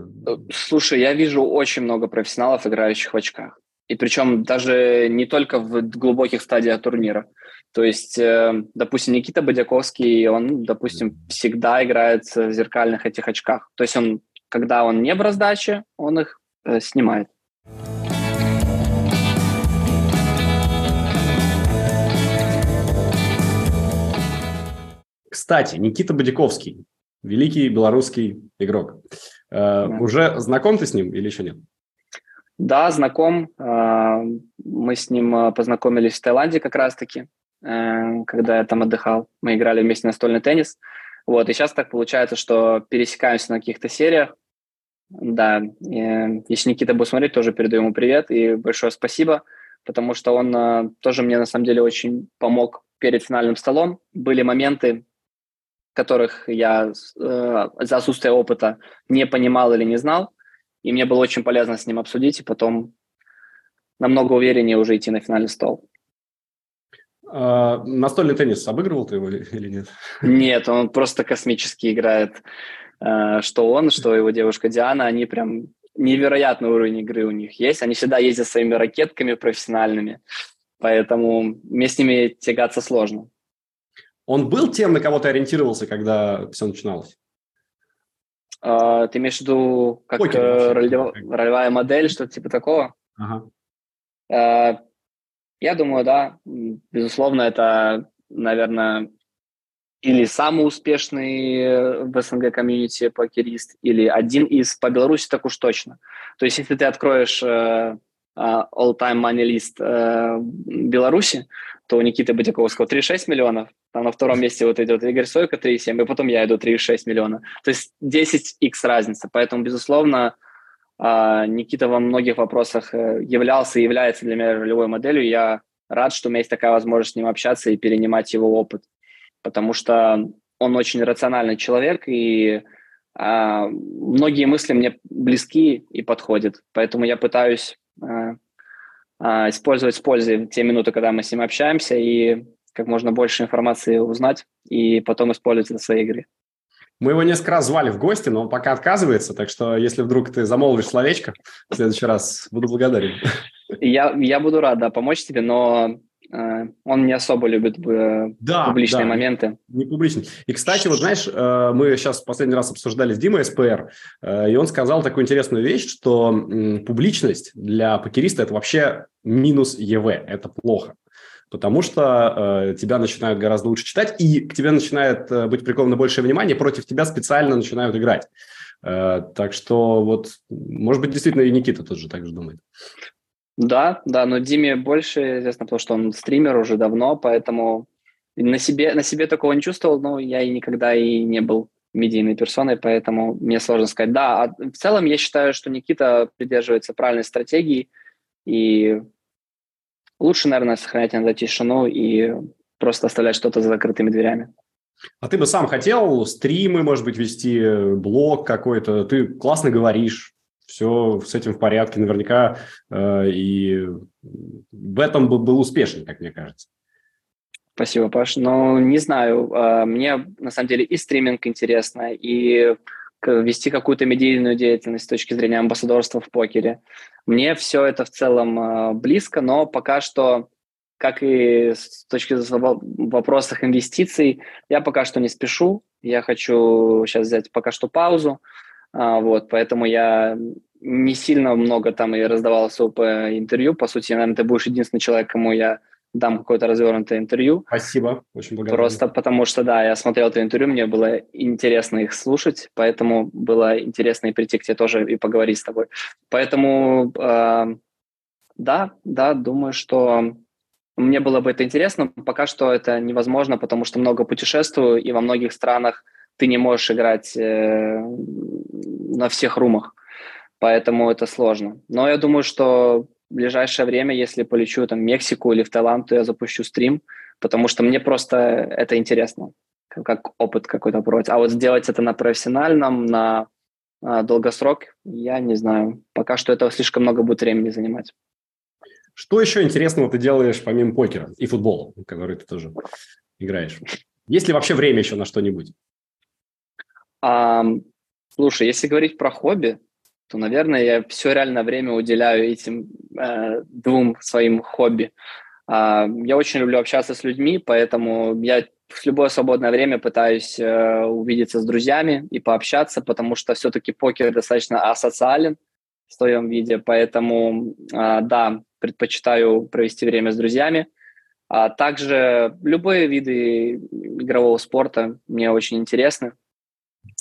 слушай, я вижу очень много профессионалов, играющих в очках. И причем даже не только в глубоких стадиях турнира. То есть, э, допустим, Никита Бодяковский, он, допустим, всегда играет в зеркальных этих очках. То есть он, когда он не в раздаче, он их э, снимает. Кстати, Никита Бодяковский, великий белорусский игрок. Э, да. Уже знаком ты с ним или еще нет? Да, знаком. Э, мы с ним познакомились в Таиланде как раз-таки. Э, когда я там отдыхал. Мы играли вместе настольный теннис. Вот, и сейчас так получается, что пересекаемся на каких-то сериях. Да, и, если Никита будет смотреть, тоже передаю ему привет и большое спасибо, потому что он э, тоже мне на самом деле очень помог перед финальным столом. Были моменты, которых я э, за отсутствие опыта не понимал или не знал, и мне было очень полезно с ним обсудить, и потом намного увереннее уже идти на финальный стол. А, настольный теннис обыгрывал ты его или нет? Нет, он просто космически играет. А, что он, что его девушка Диана, они прям невероятный уровень игры у них есть. Они всегда ездят своими ракетками профессиональными, поэтому мне с ними тягаться сложно. Он был тем, на кого ты ориентировался, когда все начиналось? А, ты имеешь в виду как Покер, э, ролевая, ролевая модель, что-то типа такого? Ага. А, я думаю, да, безусловно, это, наверное, или самый успешный в СНГ комьюнити покерист, или один из по Беларуси так уж точно. То есть, если ты откроешь э, э all-time money list э, Беларуси, то у Никиты Бодяковского 3,6 миллионов, там на втором месте вот идет Игорь Сойко 3,7, и потом я иду 3,6 миллиона. То есть 10x разница. Поэтому, безусловно, а, Никита во многих вопросах э, являлся и является для меня ролевой моделью. Я рад, что у меня есть такая возможность с ним общаться и перенимать его опыт, потому что он очень рациональный человек, и а, многие мысли мне близки и подходят. Поэтому я пытаюсь а, а, использовать с пользой те минуты, когда мы с ним общаемся, и как можно больше информации узнать, и потом использовать это в своей игре. Мы его несколько раз звали в гости, но он пока отказывается, так что если вдруг ты замолвишь словечко, в следующий раз буду благодарен. Я, я буду рад, да, помочь тебе, но э, он не особо любит э, да, публичные да, моменты. Не публичный. И, кстати, вот знаешь, э, мы сейчас в последний раз обсуждали с Димой СПР, и он сказал такую интересную вещь, что публичность для покериста – это вообще минус ЕВ, это плохо потому что э, тебя начинают гораздо лучше читать, и к тебе начинает э, быть приковано большее внимание, против тебя специально начинают играть. Э, так что вот, может быть, действительно и Никита тоже так же думает. Да, да, но Диме больше известно, потому что он стример уже давно, поэтому на себе, на себе такого не чувствовал, но я и никогда и не был медийной персоной, поэтому мне сложно сказать. Да, а в целом я считаю, что Никита придерживается правильной стратегии, и лучше, наверное, сохранять иногда тишину и просто оставлять что-то за закрытыми дверями. А ты бы сам хотел стримы, может быть, вести, блог какой-то? Ты классно говоришь, все с этим в порядке, наверняка э, и в этом был, был успешен, как мне кажется. Спасибо, Паш. Ну, не знаю, э, мне на самом деле и стриминг интересно, и вести какую-то медийную деятельность с точки зрения амбассадорства в покере. Мне все это в целом э, близко, но пока что, как и с точки зрения вопросах инвестиций, я пока что не спешу. Я хочу сейчас взять пока что паузу, а, вот, поэтому я не сильно много там и раздавал особо интервью. По сути, наверное, ты будешь единственный человек, кому я дам какое-то развернутое интервью. Спасибо, очень благодарен. Просто потому что, да, я смотрел это интервью, мне было интересно их слушать, поэтому было интересно и прийти к тебе тоже и поговорить с тобой. Поэтому, э, да, да, думаю, что мне было бы это интересно. Пока что это невозможно, потому что много путешествую, и во многих странах ты не можешь играть э, на всех румах, поэтому это сложно. Но я думаю, что в ближайшее время, если полечу там в Мексику или в Таиланд, то я запущу стрим, потому что мне просто это интересно, как опыт какой-то пробовать. А вот сделать это на профессиональном, на а, долгосрок, я не знаю. Пока что этого слишком много будет времени занимать. Что еще интересного ты делаешь помимо покера и футбола, который ты тоже играешь? Есть ли вообще время еще на что-нибудь? А, слушай, если говорить про хобби, то, наверное, я все реально время уделяю этим э, двум своим хобби. Э, я очень люблю общаться с людьми, поэтому я в любое свободное время пытаюсь э, увидеться с друзьями и пообщаться, потому что все-таки покер достаточно асоциален в своем виде, поэтому, э, да, предпочитаю провести время с друзьями. А также любые виды игрового спорта мне очень интересны.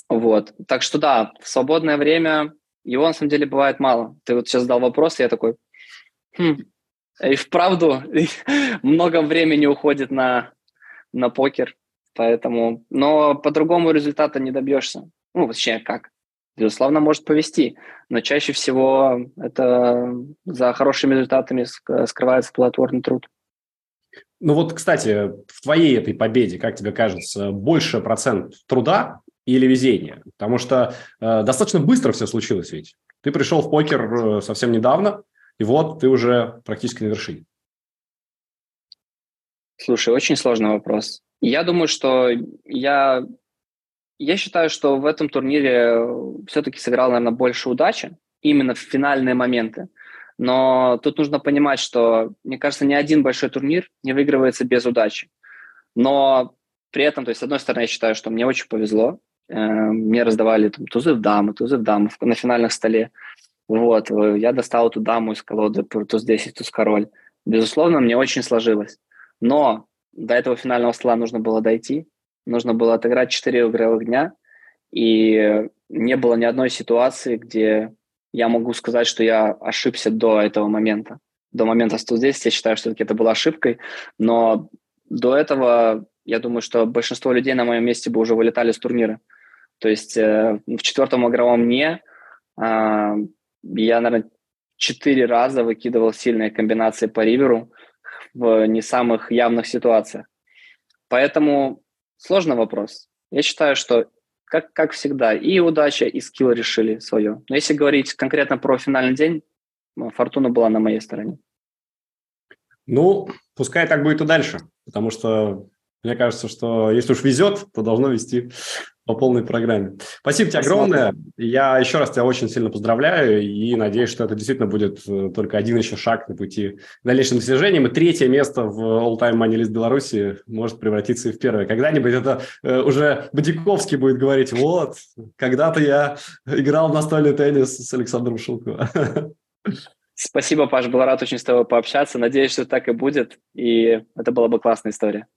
Вот. Так что да, в свободное время его на самом деле бывает мало. Ты вот сейчас задал вопрос, и я такой, хм, и вправду много времени уходит на, на покер, поэтому, но по-другому результата не добьешься. Ну, вообще как? Безусловно, может повести, но чаще всего это за хорошими результатами скрывается плодотворный труд. Ну вот, кстати, в твоей этой победе, как тебе кажется, больше процент труда или везение? Потому что э, достаточно быстро все случилось ведь. Ты пришел в покер э, совсем недавно, и вот ты уже практически на вершине. Слушай, очень сложный вопрос. Я думаю, что я, я считаю, что в этом турнире все-таки сыграл, наверное, больше удачи именно в финальные моменты. Но тут нужно понимать, что, мне кажется, ни один большой турнир не выигрывается без удачи. Но при этом, то есть, с одной стороны, я считаю, что мне очень повезло. Э, мне раздавали там, тузы в дамы, тузы в дамы на финальном столе. Вот, э, я достал эту даму из колоды, туз 10, туз король. Безусловно, мне очень сложилось. Но до этого финального стола нужно было дойти, нужно было отыграть 4 игровых дня, и не было ни одной ситуации, где я могу сказать, что я ошибся до этого момента. До момента 110 я считаю, что это была ошибкой, но до этого я думаю, что большинство людей на моем месте бы уже вылетали с турнира. То есть э, в четвертом игровом дне э, я, наверное, четыре раза выкидывал сильные комбинации по риверу в не самых явных ситуациях. Поэтому сложный вопрос. Я считаю, что как, как всегда, и удача, и скилл решили свое. Но если говорить конкретно про финальный день, фортуна была на моей стороне. Ну, пускай так будет и дальше, потому что мне кажется, что если уж везет, то должно вести По полной программе. Спасибо тебе огромное. Я еще раз тебя очень сильно поздравляю и надеюсь, что это действительно будет э, только один еще шаг на пути к дальнейшим достижениям. И третье место в All-Time Money List Беларуси может превратиться и в первое. Когда-нибудь это э, уже Бодяковский будет говорить, вот, когда-то я играл в настольный теннис с Александром Шелковым. Спасибо, Паш, был рад очень с тобой пообщаться. Надеюсь, что так и будет, и это была бы классная история.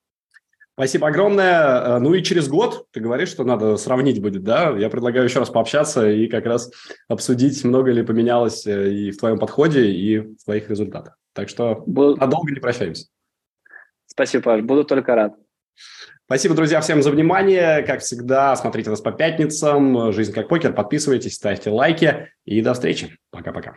Спасибо огромное. Э, ну и через год, ты говоришь, что надо сравнить будет, да? Я предлагаю еще раз пообщаться и как раз обсудить, много ли поменялось э, и в твоем подходе, и в твоих результатах. Так что Буду... надолго не прощаемся. Спасибо, Паш, буду только рад. Спасибо, друзья, всем за внимание. Как всегда, смотрите нас по пятницам. Жизнь как покер. Подписывайтесь, ставьте лайки. И до встречи. Пока-пока.